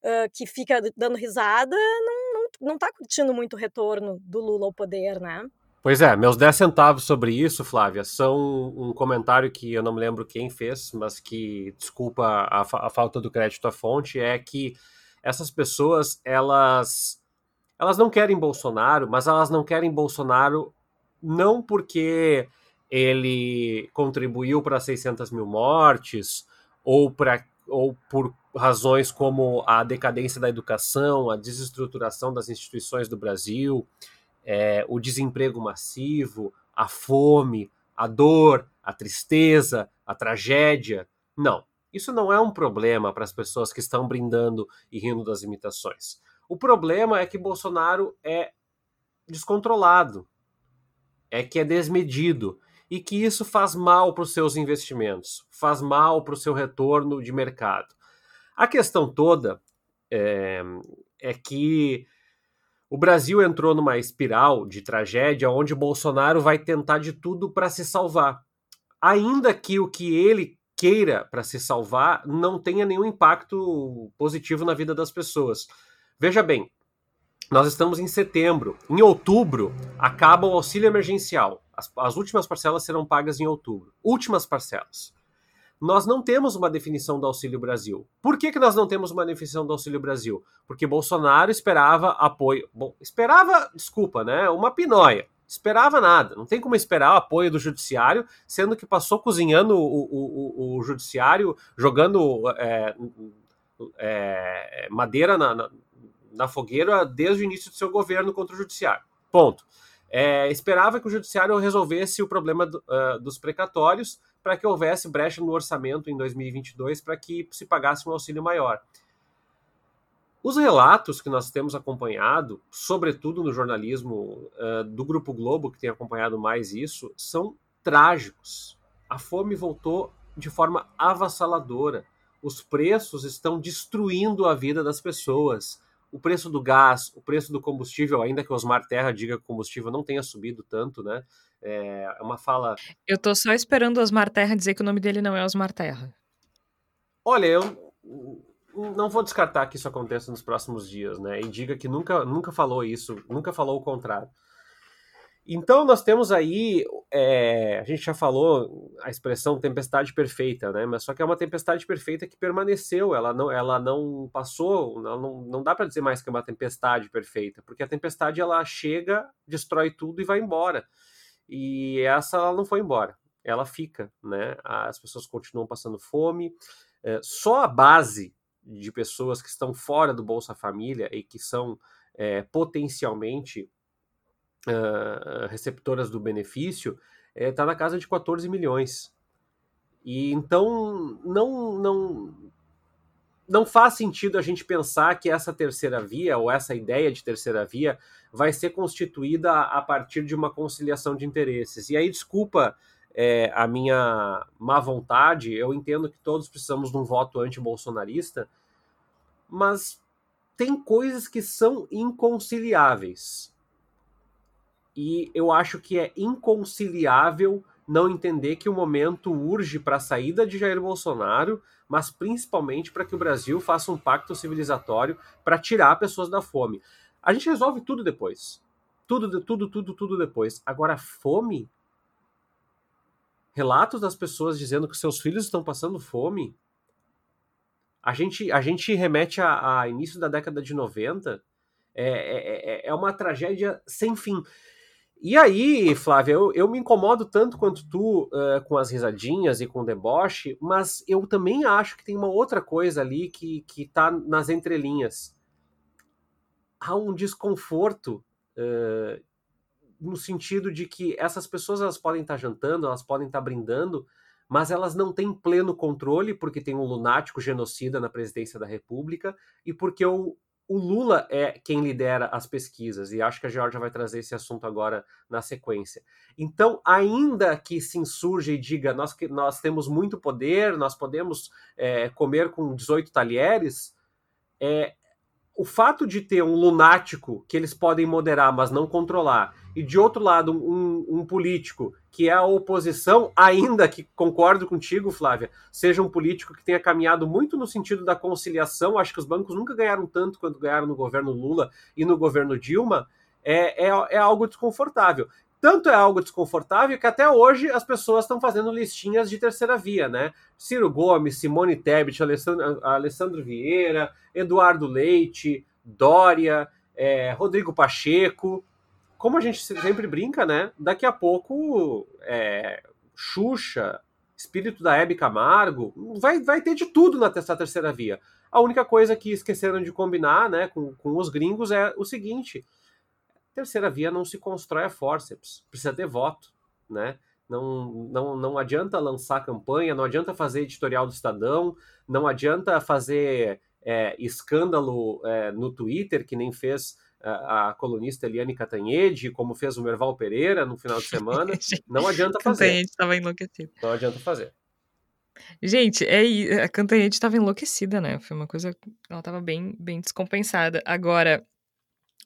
uh, que fica dando risada não, não, não tá curtindo muito o retorno do Lula ao poder, né? Pois é, meus 10 centavos sobre isso, Flávia, são um comentário que eu não me lembro quem fez, mas que, desculpa a, a falta do crédito à fonte, é que essas pessoas, elas elas não querem Bolsonaro, mas elas não querem Bolsonaro não porque ele contribuiu para 600 mil mortes ou, pra, ou por razões como a decadência da educação, a desestruturação das instituições do Brasil, é, o desemprego massivo, a fome, a dor, a tristeza, a tragédia. Não. Isso não é um problema para as pessoas que estão brindando e rindo das imitações. O problema é que Bolsonaro é descontrolado, é que é desmedido e que isso faz mal para os seus investimentos, faz mal para o seu retorno de mercado. A questão toda é, é que o Brasil entrou numa espiral de tragédia onde Bolsonaro vai tentar de tudo para se salvar. Ainda que o que ele queira para se salvar não tenha nenhum impacto positivo na vida das pessoas. Veja bem, Nós estamos em setembro. Em outubro, acaba o auxílio emergencial. As, as últimas parcelas serão pagas em outubro. Últimas parcelas nós não temos uma definição do Auxílio Brasil. Por que, que nós não temos uma definição do Auxílio Brasil? Porque Bolsonaro esperava apoio. Bom, esperava, desculpa, né? Uma pinóia. Esperava nada. Não tem como esperar o apoio do judiciário, sendo que passou cozinhando o, o, o, o judiciário, jogando é, é, madeira na, na, na fogueira desde o início do seu governo contra o judiciário. Ponto. É, esperava que o judiciário resolvesse o problema do, uh, dos precatórios para que houvesse brecha no orçamento em 2022 para que se pagasse um auxílio maior. Os relatos que nós temos acompanhado, sobretudo no jornalismo uh, do Grupo Globo, que tem acompanhado mais isso, são trágicos. A fome voltou de forma avassaladora. Os preços estão destruindo a vida das pessoas. O preço do gás, o preço do combustível, ainda que o Osmar Terra diga que o combustível não tenha subido tanto, né? É, é uma fala. Eu tô só esperando o Osmar Terra dizer que o nome dele não é Osmar Terra. Olha, eu não vou descartar que isso aconteça nos próximos dias, né? E diga que nunca, nunca falou isso, nunca falou o contrário. Então nós temos aí, é, a gente já falou a expressão tempestade perfeita, né? Mas só que é uma tempestade perfeita que permaneceu, ela não, ela não passou, não, não dá para dizer mais que é uma tempestade perfeita, porque a tempestade ela chega, destrói tudo e vai embora. E essa ela não foi embora, ela fica, né? As pessoas continuam passando fome. É, só a base de pessoas que estão fora do Bolsa Família e que são é, potencialmente uh, receptoras do benefício está é, tá na casa de 14 milhões. E então não, não, não faz sentido a gente pensar que essa terceira via, ou essa ideia de terceira via, vai ser constituída a partir de uma conciliação de interesses. E aí, desculpa é, a minha má vontade, eu entendo que todos precisamos de um voto anti-bolsonarista, mas tem coisas que são inconciliáveis. E eu acho que é inconciliável não entender que o momento urge para a saída de Jair Bolsonaro, mas principalmente para que o Brasil faça um pacto civilizatório para tirar pessoas da fome. A gente resolve tudo depois. Tudo, tudo, tudo, tudo depois. Agora, fome? Relatos das pessoas dizendo que seus filhos estão passando fome? A gente, a gente remete a, a início da década de 90. É, é, é, é uma tragédia sem fim. E aí, Flávia, eu, eu me incomodo tanto quanto tu uh, com as risadinhas e com o deboche, mas eu também acho que tem uma outra coisa ali que, que tá nas entrelinhas. Há um desconforto uh, no sentido de que essas pessoas elas podem estar tá jantando, elas podem estar tá brindando, mas elas não têm pleno controle porque tem um lunático genocida na presidência da República e porque o, o Lula é quem lidera as pesquisas, e acho que a Georgia vai trazer esse assunto agora na sequência. Então, ainda que se insurja e diga nós, nós temos muito poder, nós podemos é, comer com 18 talheres, é, o fato de ter um lunático que eles podem moderar, mas não controlar, e de outro lado, um, um, político que é a oposição, ainda que concordo contigo, Flávia, seja um político que tenha caminhado muito no sentido da conciliação, acho que os bancos nunca ganharam tanto quanto ganharam no governo Lula e no governo Dilma, é, é, é algo desconfortável. Tanto é algo desconfortável que até hoje as pessoas estão fazendo listinhas de terceira via, né? Ciro Gomes, Simone Tebet, Alessandro, Alessandro Vieira, Eduardo Leite, Dória, é, Rodrigo Pacheco, como a gente sempre brinca, né? Daqui a pouco, é, Xuxa, espírito da Hebe Camargo, vai, vai ter de tudo na terceira via. A única coisa que esqueceram de combinar né, com, com os gringos é o seguinte: terceira via não se constrói a forceps, precisa ter voto, né? Não, não, não adianta lançar campanha, não adianta fazer editorial do Estadão, não adianta fazer é, escândalo é, no Twitter, que nem fez a, colunista Eliane Catanhede, como fez o Merval Pereira no final de semana. [laughs] não adianta fazer. Cantanhede estava enlouquecida. Não adianta fazer. Gente, é, a Cantanhede estava enlouquecida, né? Foi uma coisa. Ela estava bem, bem descompensada. Agora,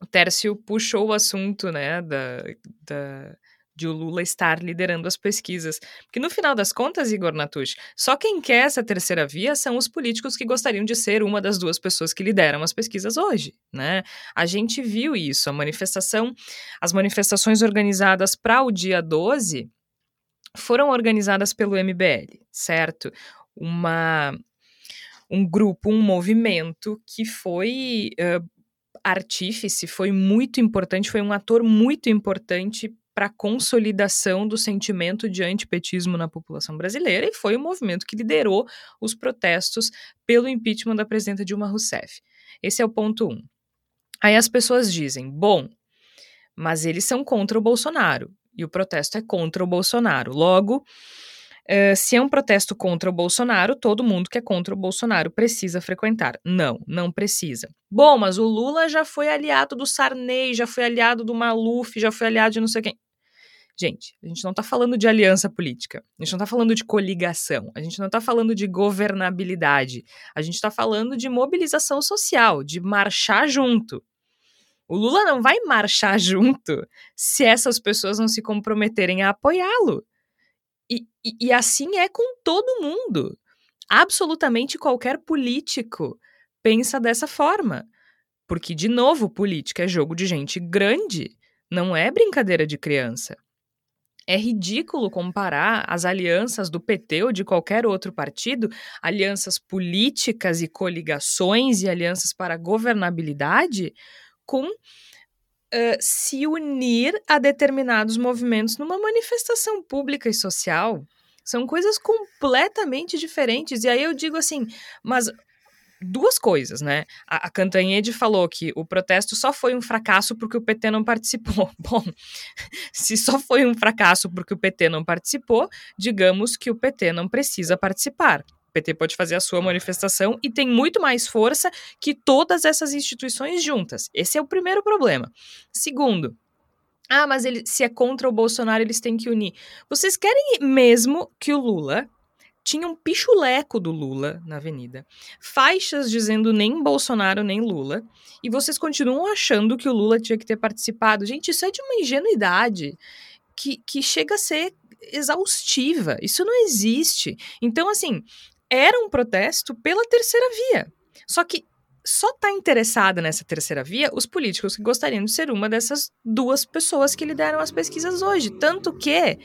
o Tércio puxou o assunto, né, da, da, de o Lula estar liderando as pesquisas. Porque no final das contas, Igor Natush, só quem quer essa terceira via são os políticos que gostariam de ser uma das duas pessoas que lideram as pesquisas hoje, né? A gente viu isso, a manifestação, as manifestações organizadas para o dia 12 foram organizadas pelo MBL, certo? Uma um grupo, um movimento que foi uh, artífice, foi muito importante, foi um ator muito importante para a consolidação do sentimento de antipetismo na população brasileira e foi o movimento que liderou os protestos pelo impeachment da presidenta Dilma Rousseff. Esse é o ponto um. Aí as pessoas dizem: bom, mas eles são contra o Bolsonaro e o protesto é contra o Bolsonaro. Logo, Uh, se é um protesto contra o Bolsonaro, todo mundo que é contra o Bolsonaro precisa frequentar. Não, não precisa. Bom, mas o Lula já foi aliado do Sarney, já foi aliado do Maluf, já foi aliado de não sei quem. Gente, a gente não está falando de aliança política, a gente não está falando de coligação, a gente não está falando de governabilidade, a gente está falando de mobilização social, de marchar junto. O Lula não vai marchar [laughs] junto se essas pessoas não se comprometerem a apoiá-lo. E, e, assim é com todo mundo. Absolutamente qualquer político pensa dessa forma. Porque, de novo, política é jogo de gente grande, não é brincadeira de criança. É ridículo comparar as alianças do PT ou de qualquer outro partido, alianças políticas e coligações e alianças para governabilidade, com se unir a determinados movimentos numa manifestação pública e social. São coisas completamente diferentes. E aí eu digo assim, mas duas coisas, né? A, a Cantanhede falou que o protesto só foi um fracasso porque o PT não participou. [laughs] Bom, se só foi um fracasso porque o PT não participou, digamos que o PT não precisa participar. PT pode fazer a sua manifestação e tem muito mais força que todas essas instituições juntas. Esse é o primeiro problema. Segundo, ah, mas ele, se é contra o Bolsonaro, eles têm que unir. Vocês querem mesmo que o Lula tinha um pichuleco do Lula na avenida, faixas dizendo nem Bolsonaro nem Lula, e vocês continuam achando que o Lula tinha que ter participado. Gente, isso é de uma ingenuidade que, que chega a ser exaustiva. Isso não existe. Então, assim, era um protesto pela terceira via. Só que só está interessada nessa terceira via os políticos que gostariam de ser uma dessas duas pessoas que lideram as pesquisas hoje. Tanto que,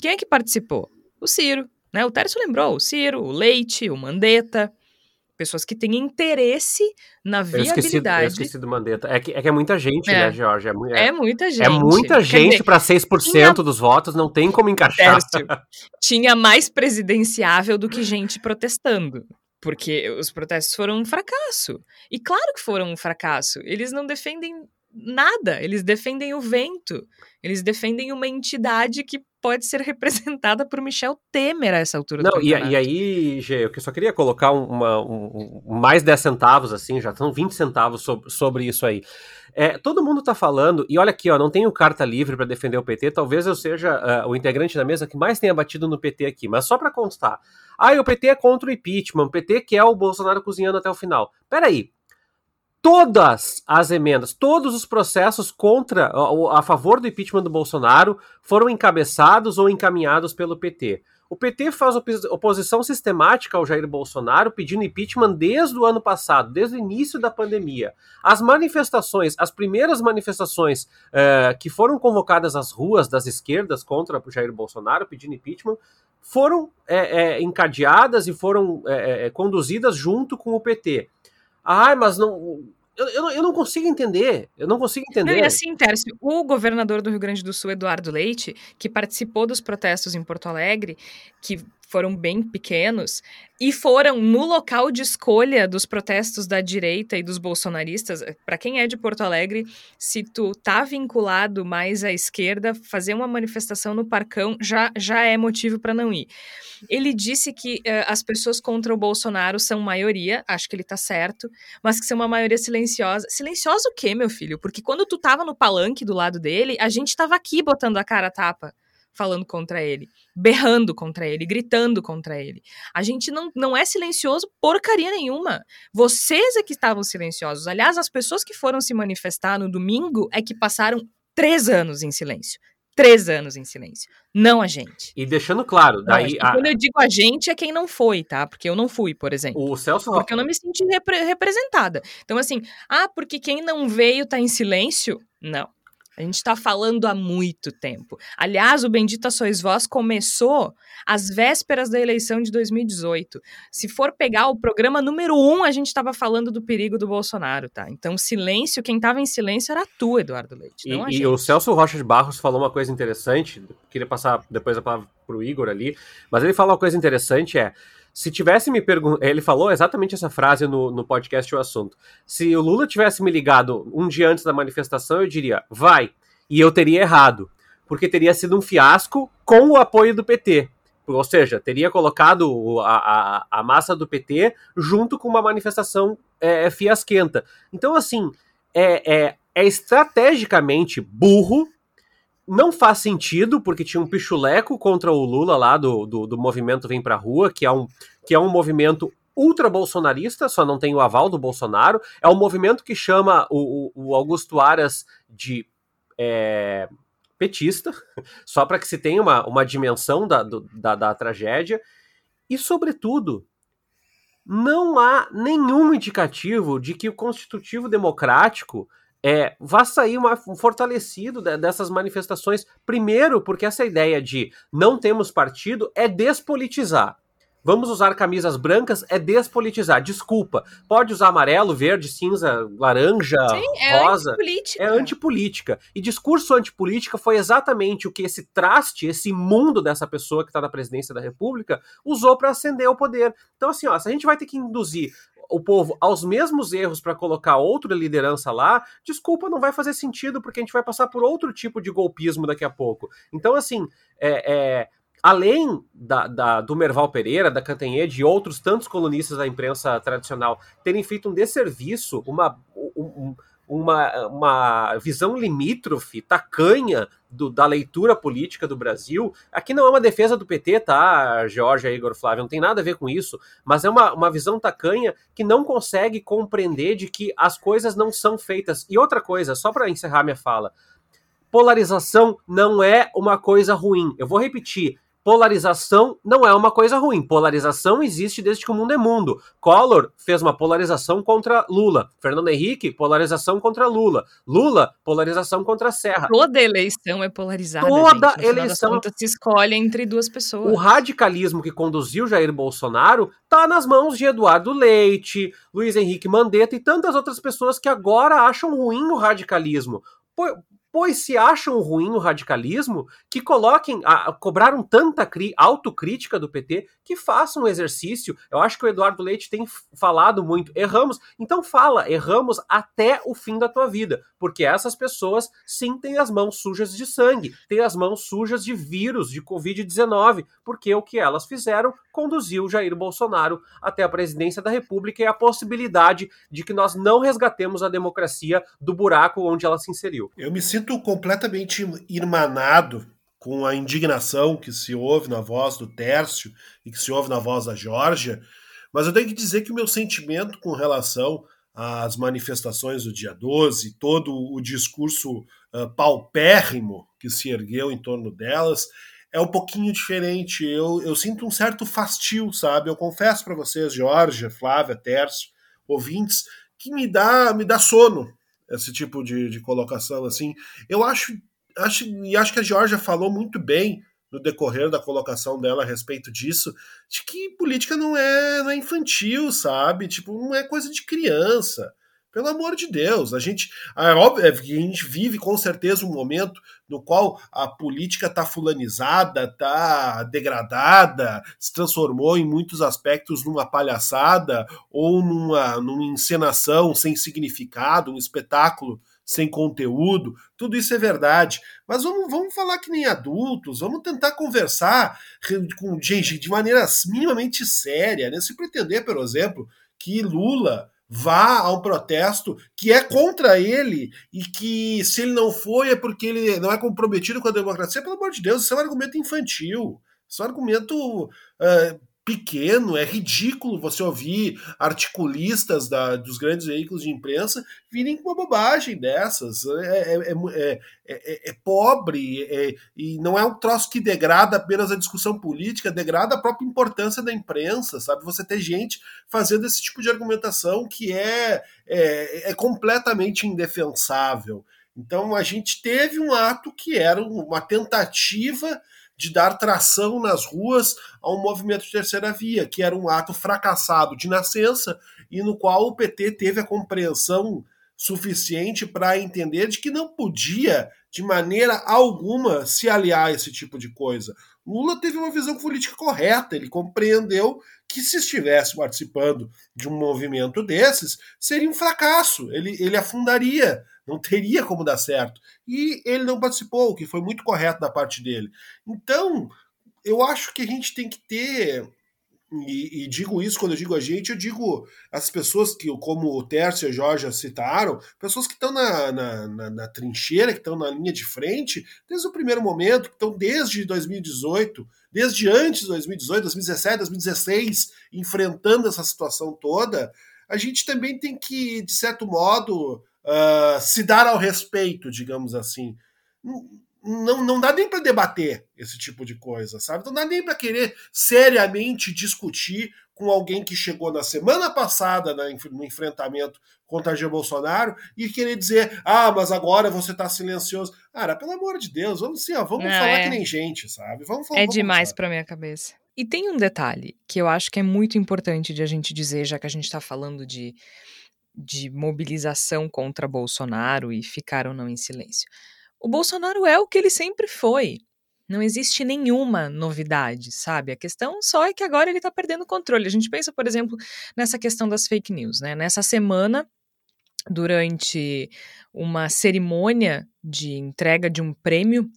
quem é que participou? O Ciro. Né? O Tércio lembrou, o Ciro, o Leite, o Mandetta. Pessoas que têm interesse na viabilidade. Eu esqueci, eu esqueci do Mandetta. É que, é que é muita gente, é. né, Jorge? É, é, é muita gente. É muita gente para 6% tinha... dos votos, não tem como encaixar. [laughs] Tinha mais presidenciável do que gente protestando. Porque os protestos foram um fracasso. E claro que foram um fracasso. Eles não defendem nada. Eles defendem o vento. Eles defendem uma entidade que pode ser [laughs] representada por Michel Temer a essa altura Não, e, e, aí, Gê, eu só queria colocar uma, um, um, mais 10 centavos, assim, já são 20 centavos sobre, sobre isso aí. É, todo mundo tá falando, e olha aqui, ó, não tenho carta livre para defender o PT, talvez eu seja uh, o integrante da mesa que mais tenha batido no PT aqui, mas só para constar. Ah, o PT é contra o impeachment, o PT quer o Bolsonaro cozinhando até o final. Peraí, todas as emendas, todos os processos contra, a, a favor do impeachment do Bolsonaro foram encabeçados ou encaminhados pelo PT. O PT faz oposição sistemática ao Jair Bolsonaro, pedindo impeachment desde o ano passado, desde o início da pandemia. As manifestações, as primeiras manifestações uh, que foram convocadas às ruas das esquerdas contra o Jair Bolsonaro, pedindo impeachment, foram é, é, encadeadas e foram conduzidas junto com o PT. Ai, mas não. Eu, eu, eu, não consigo entender. Eu não consigo entender. Não, e assim, Tércio, o governador do Rio Grande do Sul, Eduardo Leite, que participou dos protestos em Porto Alegre, que foram bem pequenos, e foram no local de escolha dos protestos da direita e dos bolsonaristas. Para quem é de Porto Alegre, se tu tá vinculado mais à esquerda, fazer uma manifestação no Parcão já, já é motivo para não ir. Ele disse que uh, as pessoas contra o Bolsonaro são maioria, acho que ele tá certo, mas que são uma maioria silenciosa. Silenciosa o quê, meu filho? Porque quando tu tava no palanque do lado dele, a gente tava aqui botando a cara a tapa falando contra ele, berrando contra ele, gritando contra ele. A gente não, não é silencioso porcaria nenhuma. Vocês é que estavam silenciosos. Aliás, as pessoas que foram se manifestar no domingo é que passaram três anos em silêncio. três anos em silêncio, não a gente. E deixando claro, daí. Não, a... Quando eu digo a gente, é quem não foi, tá? Porque eu não fui, por exemplo. O Celso Porque eu não me senti repre representada. Então, assim, ah, porque quem não veio tá em silêncio? Não. A gente está falando há muito tempo. Aliás, o Bendita Sois Vós começou às vésperas da eleição de 2018. Se for pegar o programa número um, a gente estava falando do perigo do Bolsonaro, tá? Então, silêncio, quem estava em silêncio era tu, Eduardo Leite. E, e o Celso Rocha de Barros falou uma coisa interessante. Queria passar depois a palavra para o Igor ali, mas ele falou uma coisa interessante: é. Se tivesse me perguntado. Ele falou exatamente essa frase no, no podcast O Assunto. Se o Lula tivesse me ligado um dia antes da manifestação, eu diria, vai. E eu teria errado. Porque teria sido um fiasco com o apoio do PT. Ou seja, teria colocado a, a, a massa do PT junto com uma manifestação é, fiasquenta. Então, assim, é, é, é estrategicamente burro não faz sentido, porque tinha um pichuleco contra o Lula lá do, do, do movimento Vem Pra Rua, que é um, que é um movimento ultra-bolsonarista, só não tem o aval do Bolsonaro. É um movimento que chama o, o Augusto Aras de é, petista, [laughs] só para que se tenha uma, uma dimensão da, do, da, da tragédia. E, sobretudo, não há nenhum indicativo de que o Constitutivo Democrático é, vá sair uma, um fortalecido de, dessas manifestações. Primeiro, porque essa ideia de não temos partido é despolitizar. Vamos usar camisas brancas é despolitizar. Desculpa. Pode usar amarelo, verde, cinza, laranja, Sim, é rosa. Antipolítica. É antipolítica. E discurso antipolítica foi exatamente o que esse traste, esse mundo dessa pessoa que está na presidência da República usou para ascender ao poder. Então, assim, ó, se a gente vai ter que induzir o povo aos mesmos erros para colocar outra liderança lá, desculpa, não vai fazer sentido, porque a gente vai passar por outro tipo de golpismo daqui a pouco. Então, assim, é, é além da, da, do Merval Pereira, da Cantanhede e outros tantos colunistas da imprensa tradicional terem feito um desserviço, uma, um, uma, uma visão limítrofe, tacanha do, da leitura política do Brasil. Aqui não é uma defesa do PT, tá, Georgia Igor Flávio? Não tem nada a ver com isso, mas é uma, uma visão tacanha que não consegue compreender de que as coisas não são feitas. E outra coisa, só para encerrar minha fala. Polarização não é uma coisa ruim. Eu vou repetir polarização não é uma coisa ruim. Polarização existe desde que o mundo é mundo. Collor fez uma polarização contra Lula. Fernando Henrique, polarização contra Lula. Lula, polarização contra Serra. Toda eleição é polarizada. Toda gente. eleição se escolhe entre duas pessoas. O radicalismo que conduziu Jair Bolsonaro tá nas mãos de Eduardo Leite, Luiz Henrique Mandetta e tantas outras pessoas que agora acham ruim o radicalismo pois se acham ruim o radicalismo, que coloquem, a, cobraram tanta cri, autocrítica do PT, que façam um exercício. Eu acho que o Eduardo Leite tem falado muito, erramos, então fala, erramos até o fim da tua vida, porque essas pessoas sim têm as mãos sujas de sangue, têm as mãos sujas de vírus, de Covid-19, porque o que elas fizeram conduziu Jair Bolsonaro até a presidência da República e a possibilidade de que nós não resgatemos a democracia do buraco onde ela se inseriu. Eu me sinto completamente irmanado com a indignação que se ouve na voz do Tércio e que se ouve na voz da Georgia, mas eu tenho que dizer que o meu sentimento com relação às manifestações do dia 12, todo o discurso uh, paupérrimo que se ergueu em torno delas, é um pouquinho diferente. Eu, eu sinto um certo fastio, sabe? Eu confesso para vocês, Georgia, Flávia, Tércio, ouvintes, que me dá, me dá sono esse tipo de, de colocação assim. Eu acho, acho e acho que a Georgia falou muito bem no decorrer da colocação dela a respeito disso, de que política não é, não é infantil, sabe? Tipo, não é coisa de criança. Pelo amor de Deus, a gente, é óbvio que a gente vive com certeza um momento no qual a política está fulanizada, está degradada, se transformou em muitos aspectos numa palhaçada ou numa, numa encenação sem significado, um espetáculo sem conteúdo, tudo isso é verdade. Mas vamos, vamos falar que nem adultos, vamos tentar conversar com gente de maneira minimamente séria, né? Se pretender, por exemplo, que Lula vá ao protesto que é contra ele e que se ele não foi é porque ele não é comprometido com a democracia, pelo amor de Deus, isso é um argumento infantil. Isso é um argumento uh, pequeno, é ridículo você ouvir articulistas da, dos grandes veículos de imprensa virem com uma bobagem dessas. É, é, é, é, é pobre e não é um troço que degrada apenas a discussão política, degrada a própria importância da imprensa, sabe? Você ter gente fazendo esse tipo de argumentação que é, é completamente indefensável. Então a gente teve um ato que era uma tentativa de dar tração nas ruas a um movimento de terceira via, que era um ato fracassado de nascença e no qual o PT teve a compreensão suficiente para entender de que não podia, de maneira alguma, se aliar a esse tipo de coisa. Lula teve uma visão política correta, ele compreendeu que se estivesse participando de um movimento desses, seria um fracasso, ele, ele afundaria não teria como dar certo. E ele não participou, o que foi muito correto da parte dele. Então, eu acho que a gente tem que ter. E, e, digo isso quando eu digo a gente, eu digo as pessoas que, como o Tércio e a Jorge citaram, pessoas que estão na, na, na, na trincheira, que estão na linha de frente, desde o primeiro momento, que estão desde 2018, desde antes de 2018, 2017, 2016, enfrentando essa situação toda, a gente também tem que, de certo modo, uh, se dar ao respeito, digamos assim. Não, não dá nem para debater esse tipo de coisa, sabe? Não dá nem para querer seriamente discutir com alguém que chegou na semana passada no enfrentamento contra Jair Bolsonaro e querer dizer, ah, mas agora você está silencioso. Cara, pelo amor de Deus, vamos ó, vamos não, falar é... que nem gente, sabe? Vamos, vamos, é demais para minha cabeça. E tem um detalhe que eu acho que é muito importante de a gente dizer, já que a gente está falando de de mobilização contra Bolsonaro e ficaram não em silêncio. O Bolsonaro é o que ele sempre foi. Não existe nenhuma novidade, sabe? A questão só é que agora ele está perdendo o controle. A gente pensa, por exemplo, nessa questão das fake news, né? Nessa semana, durante uma cerimônia de entrega de um prêmio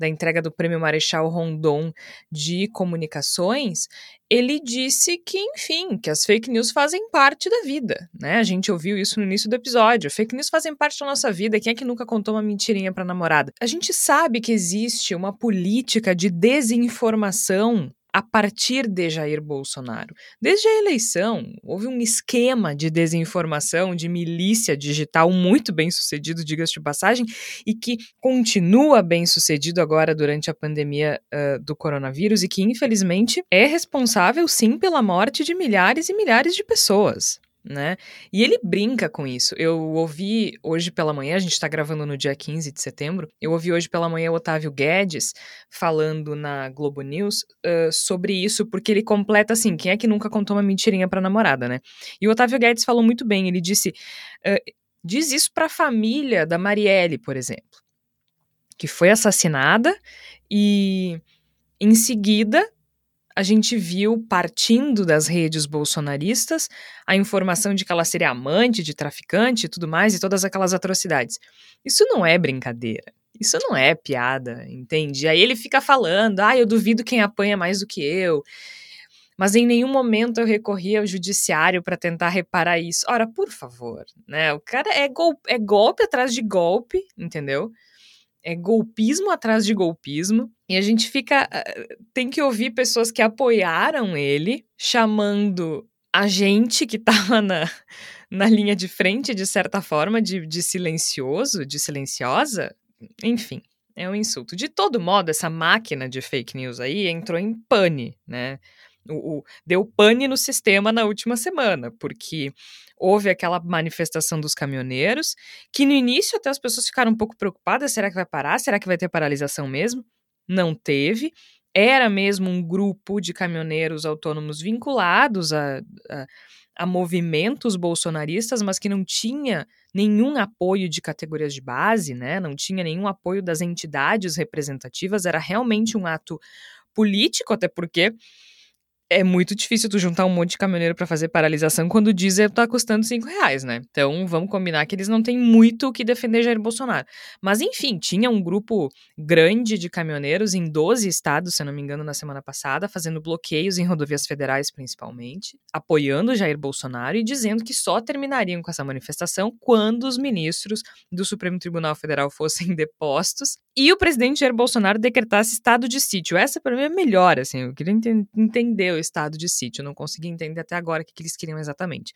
da entrega do Prêmio Marechal Rondon de Comunicações, ele disse que, enfim, que as fake news fazem parte da vida, né? A gente ouviu isso no início do episódio. Fake news fazem parte da nossa vida. Quem é que nunca contou uma mentirinha para namorada? A gente sabe que existe uma política de desinformação a partir de Jair Bolsonaro. Desde a eleição, houve um esquema de desinformação, de milícia digital muito bem sucedido, diga-se de passagem, e que continua bem sucedido agora durante a pandemia uh, do coronavírus e que, infelizmente, é responsável, sim, pela morte de milhares e milhares de pessoas né? E ele brinca com isso. Eu ouvi hoje pela manhã, a gente está gravando no dia 15 de setembro, eu ouvi hoje pela manhã o Otávio Guedes falando na Globo News uh, sobre isso, porque ele completa assim: quem é que nunca contou uma mentirinha pra namorada, né? E o Otávio Guedes falou muito bem, ele disse: uh, diz isso pra família da Marielle, por exemplo, que foi assassinada e em seguida a gente viu, partindo das redes bolsonaristas, a informação de que ela seria amante de traficante e tudo mais, e todas aquelas atrocidades. Isso não é brincadeira. Isso não é piada, entende? Aí ele fica falando, ah, eu duvido quem apanha mais do que eu. Mas em nenhum momento eu recorri ao judiciário para tentar reparar isso. Ora, por favor, né? O cara é, gol é golpe atrás de golpe, entendeu? é golpismo atrás de golpismo. E a gente fica. Eh, tem que ouvir pessoas que apoiaram ele, chamando a gente que estava na, na linha de frente, de certa forma, de, de silencioso, de silenciosa. Enfim, é um insulto. De todo modo, essa máquina de fake news aí entrou em pane, né? O, o, deu pane no sistema na última semana, porque houve aquela manifestação dos caminhoneiros, que no início até as pessoas ficaram um pouco preocupadas: será que vai parar? Será que vai ter paralisação mesmo? Não teve. Era mesmo um grupo de caminhoneiros autônomos vinculados a, a, a movimentos bolsonaristas, mas que não tinha nenhum apoio de categorias de base, né? Não tinha nenhum apoio das entidades representativas. Era realmente um ato político, até porque é muito difícil tu juntar um monte de caminhoneiro para fazer paralisação quando o diesel tá custando 5 reais, né? Então vamos combinar que eles não têm muito o que defender Jair Bolsonaro. Mas enfim, tinha um grupo grande de caminhoneiros em 12 estados, se eu não me engano, na semana passada, fazendo bloqueios em rodovias federais principalmente, apoiando Jair Bolsonaro e dizendo que só terminariam com essa manifestação quando os ministros do Supremo Tribunal Federal [laughs] fossem depostos e o presidente Jair Bolsonaro decretasse estado de sítio. Essa para mim é melhor, assim, eu queria ent entender estado de sítio. não consegui entender até agora o que, que eles queriam exatamente.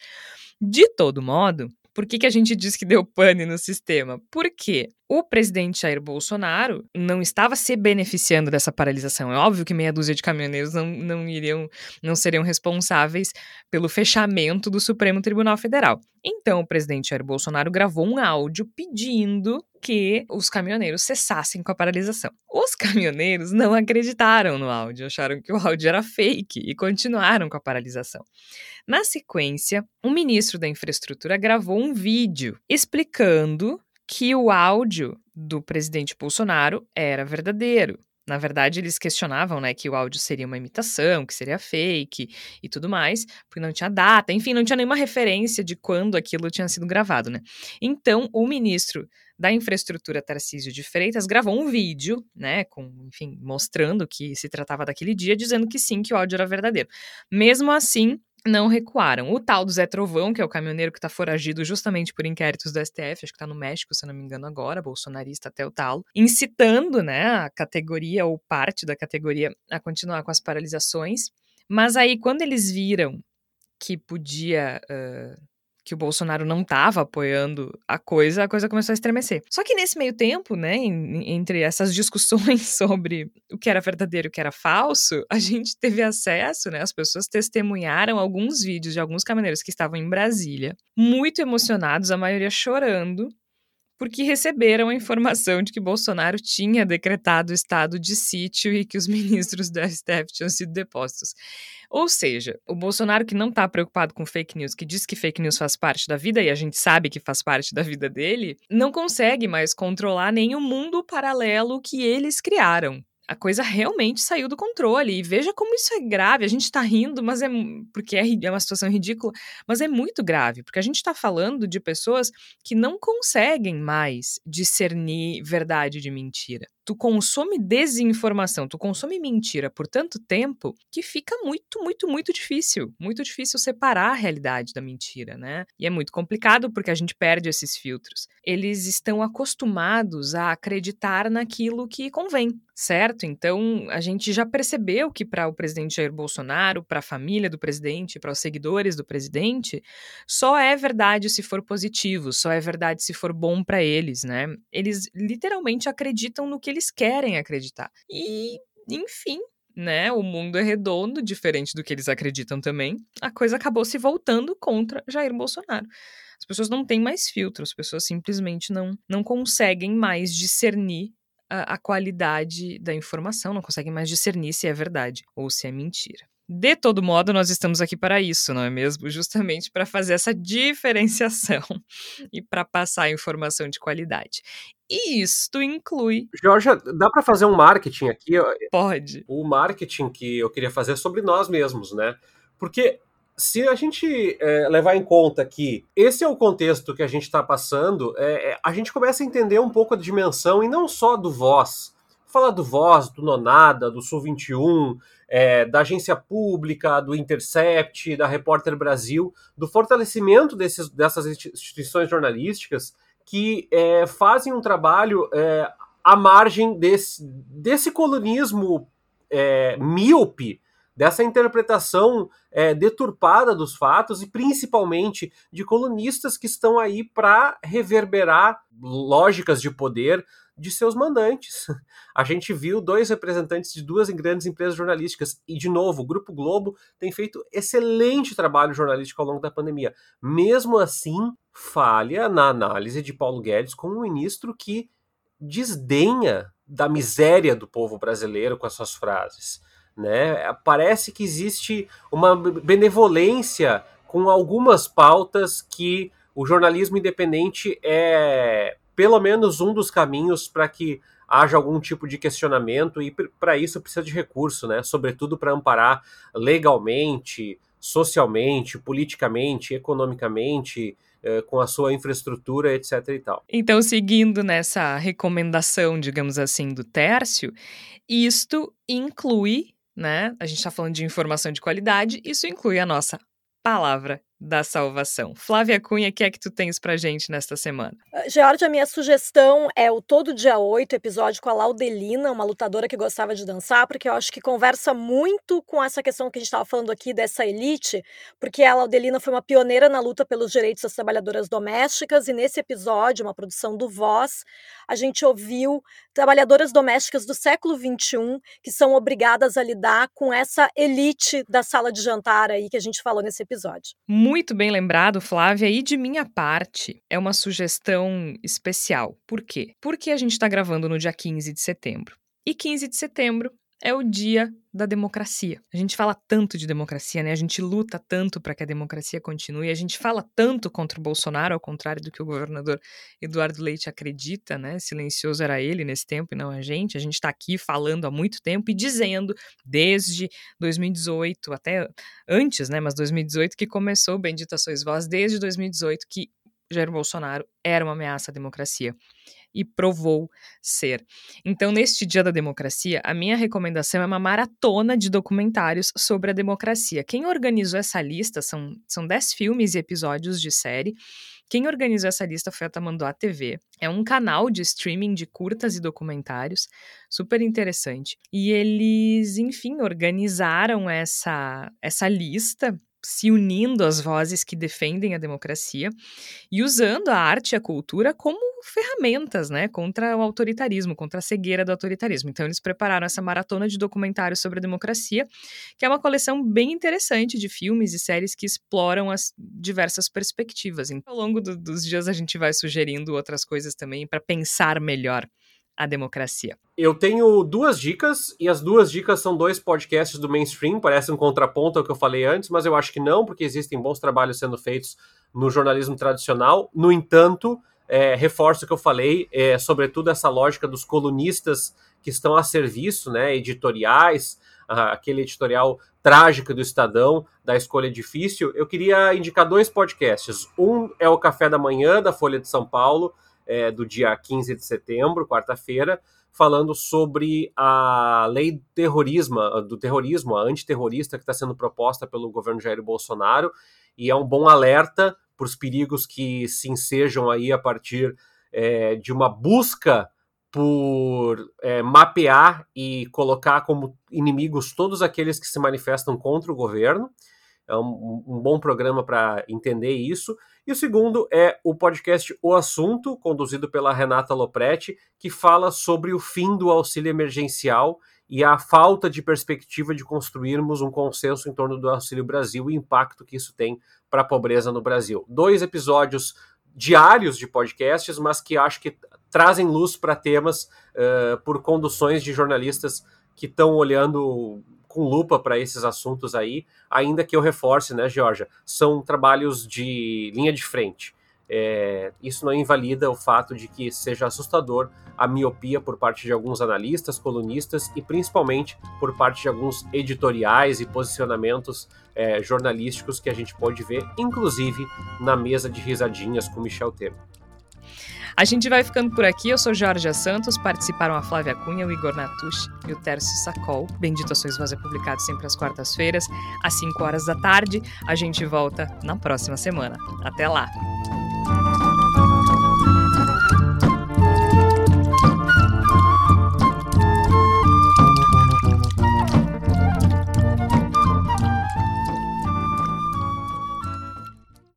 De todo modo, por que, que a gente diz que deu pane no sistema? Porque o presidente Jair Bolsonaro não estava se beneficiando dessa paralisação. É óbvio que meia dúzia de caminhoneiros não, não iriam, não seriam responsáveis pelo fechamento do Supremo Tribunal Federal. Então, o presidente Jair Bolsonaro gravou um áudio pedindo que os caminhoneiros cessassem com a paralisação. Os [laughs] caminhoneiros não acreditaram no áudio, acharam que o áudio era fake e continuaram com a paralisação. Na sequência, o ministro da Infraestrutura gravou um vídeo explicando que o áudio do presidente Bolsonaro era verdadeiro. Na verdade, eles questionavam, né, que o áudio seria uma imitação, que seria fake e tudo mais, porque não tinha data, enfim, não tinha nenhuma referência de quando aquilo tinha sido gravado, né? Então, o ministro da Infraestrutura Tarcísio de Freitas gravou um vídeo, né, com, enfim, mostrando que se tratava daquele dia, dizendo que sim, que o áudio era verdadeiro. Mesmo assim, não recuaram. O tal do Zé Trovão, que é o caminhoneiro que está foragido justamente por inquéritos do STF, acho que está no México, se não me engano agora, bolsonarista até o talo, incitando, né, a categoria ou parte da categoria a continuar com as paralisações. Mas aí, quando eles viram que podia uh, que o Bolsonaro não estava apoiando a coisa, a coisa começou a estremecer. Só que nesse meio tempo, né, entre essas discussões [laughs] sobre o que era verdadeiro e o que era falso, a gente teve acesso, né, as pessoas testemunharam alguns vídeos de alguns caminhoneiros que estavam em Brasília, muito emocionados, a maioria chorando, porque receberam a informação de que Bolsonaro tinha decretado estado de sítio e que os [laughs] ministros do STF tinham sido depostos. Ou seja, o Bolsonaro que não está preocupado com fake news, que diz que fake news faz parte da vida e a gente sabe que faz parte da vida dele, não consegue mais controlar nem o mundo paralelo que eles criaram a coisa realmente saiu do controle. E veja como isso é grave. A gente tá rindo, mas é porque é, é uma situação ridícula, mas é muito grave, porque a gente tá falando de pessoas que não conseguem mais discernir verdade de mentira tu consome desinformação, tu consome mentira por tanto tempo que fica muito, muito, muito difícil. Muito difícil separar a realidade da mentira, né? E é muito complicado porque a gente perde esses filtros. Eles estão acostumados a acreditar naquilo que convém, certo? Então, a gente já percebeu que para o presidente Jair Bolsonaro, para a família do presidente, para os seguidores do presidente, só é verdade se for positivo, só é verdade se for bom para eles, né? Eles literalmente acreditam no que eles querem acreditar. E, enfim, né? O mundo é redondo, diferente do que eles acreditam também. A coisa acabou se voltando contra Jair Bolsonaro. As pessoas não têm mais filtro, as pessoas simplesmente não, não conseguem mais discernir a, a qualidade da informação, não conseguem mais discernir se é verdade ou se é mentira. De todo modo, nós estamos aqui para isso, não é mesmo? Justamente para fazer essa [laughs] diferenciação e para passar informação de qualidade. E isto inclui. Jorge, dá para fazer um marketing aqui? Pode. O marketing que eu queria fazer é sobre nós mesmos, né? Porque se a gente é, levar em conta que esse é o contexto que a gente está passando, é, é, a gente começa a entender um pouco a dimensão, e não só do Voz. Falar do Voz, do Nonada, do Sul 21, é, da agência pública, do Intercept, da Repórter Brasil, do fortalecimento desses, dessas instituições jornalísticas que é, fazem um trabalho é, à margem desse, desse colonismo é, míope, dessa interpretação é, deturpada dos fatos e principalmente de colunistas que estão aí para reverberar lógicas de poder de seus mandantes. A gente viu dois representantes de duas grandes empresas jornalísticas e, de novo, o Grupo Globo tem feito excelente trabalho jornalístico ao longo da pandemia. Mesmo assim, falha na análise de Paulo Guedes como um ministro que desdenha da miséria do povo brasileiro com as suas frases. Né? Parece que existe uma benevolência com algumas pautas que o jornalismo independente é pelo menos um dos caminhos para que haja algum tipo de questionamento e para isso precisa de recurso, né? Sobretudo para amparar legalmente, socialmente, politicamente, economicamente, eh, com a sua infraestrutura, etc. e tal. Então, seguindo nessa recomendação, digamos assim, do Tércio, isto inclui, né? A gente está falando de informação de qualidade, isso inclui a nossa palavra da salvação. Flávia Cunha, o que é que tu tens pra gente nesta semana? Uh, Georgia, a minha sugestão é o Todo Dia 8, episódio com a Laudelina, uma lutadora que gostava de dançar, porque eu acho que conversa muito com essa questão que a gente estava falando aqui dessa elite, porque a Laudelina foi uma pioneira na luta pelos direitos das trabalhadoras domésticas, e nesse episódio, uma produção do Voz, a gente ouviu trabalhadoras domésticas do século XXI que são obrigadas a lidar com essa elite da sala de jantar aí que a gente falou nesse episódio. Muito bem lembrado, Flávia, e de minha parte, é uma sugestão especial. Por quê? Porque a gente está gravando no dia 15 de setembro. E 15 de setembro é o dia da democracia. A gente fala tanto de democracia, né? A gente luta tanto para que a democracia continue, a gente fala tanto contra o Bolsonaro, ao contrário do que o governador Eduardo Leite acredita, né? Silencioso era ele nesse tempo e não a gente. A gente está aqui falando há muito tempo e dizendo desde 2018, até antes, né? Mas 2018 que começou, bendita sois vós, desde 2018 que Jair Bolsonaro era uma ameaça à democracia e provou ser. Então, neste Dia da Democracia, a minha recomendação é uma maratona de documentários sobre a democracia. Quem organizou essa lista são, são dez filmes e episódios de série. Quem organizou essa lista foi a Tamanduá TV. É um canal de streaming de curtas e documentários, super interessante. E eles, enfim, organizaram essa, essa lista se unindo às vozes que defendem a democracia e usando a arte e a cultura como ferramentas, né, contra o autoritarismo, contra a cegueira do autoritarismo. Então eles prepararam essa maratona de documentários sobre a democracia, que é uma coleção bem interessante de filmes e séries que exploram as diversas perspectivas. Então, ao longo do, dos dias a gente vai sugerindo outras coisas também para pensar melhor a democracia. Eu tenho duas dicas, e as duas dicas são dois podcasts do mainstream, parece um contraponto ao que eu falei antes, mas eu acho que não, porque existem bons trabalhos sendo feitos no jornalismo tradicional. No entanto, é, reforço o que eu falei, é, sobretudo essa lógica dos colunistas que estão a serviço, né, editoriais, aquele editorial trágico do Estadão, da escolha difícil. Eu queria indicar dois podcasts. Um é o Café da Manhã, da Folha de São Paulo, é, do dia 15 de setembro, quarta-feira, falando sobre a lei do terrorismo, do terrorismo, a antiterrorista que está sendo proposta pelo governo Jair Bolsonaro, e é um bom alerta para os perigos que se ensejam aí a partir é, de uma busca por é, mapear e colocar como inimigos todos aqueles que se manifestam contra o governo. É um, um bom programa para entender isso. E o segundo é o podcast O Assunto, conduzido pela Renata Lopretti, que fala sobre o fim do auxílio emergencial e a falta de perspectiva de construirmos um consenso em torno do Auxílio Brasil e o impacto que isso tem para a pobreza no Brasil. Dois episódios diários de podcasts, mas que acho que trazem luz para temas uh, por conduções de jornalistas que estão olhando com lupa para esses assuntos aí, ainda que eu reforce, né, Georgia, são trabalhos de linha de frente. É, isso não invalida o fato de que seja assustador a miopia por parte de alguns analistas, colunistas e principalmente por parte de alguns editoriais e posicionamentos é, jornalísticos que a gente pode ver, inclusive na mesa de risadinhas com Michel Temer. A gente vai ficando por aqui. Eu sou Jorge Santos. Participaram a Flávia Cunha, o Igor Natucci e o Tércio Sacol. Bendito a Sois Voz é publicado sempre às quartas-feiras, às 5 horas da tarde. A gente volta na próxima semana. Até lá!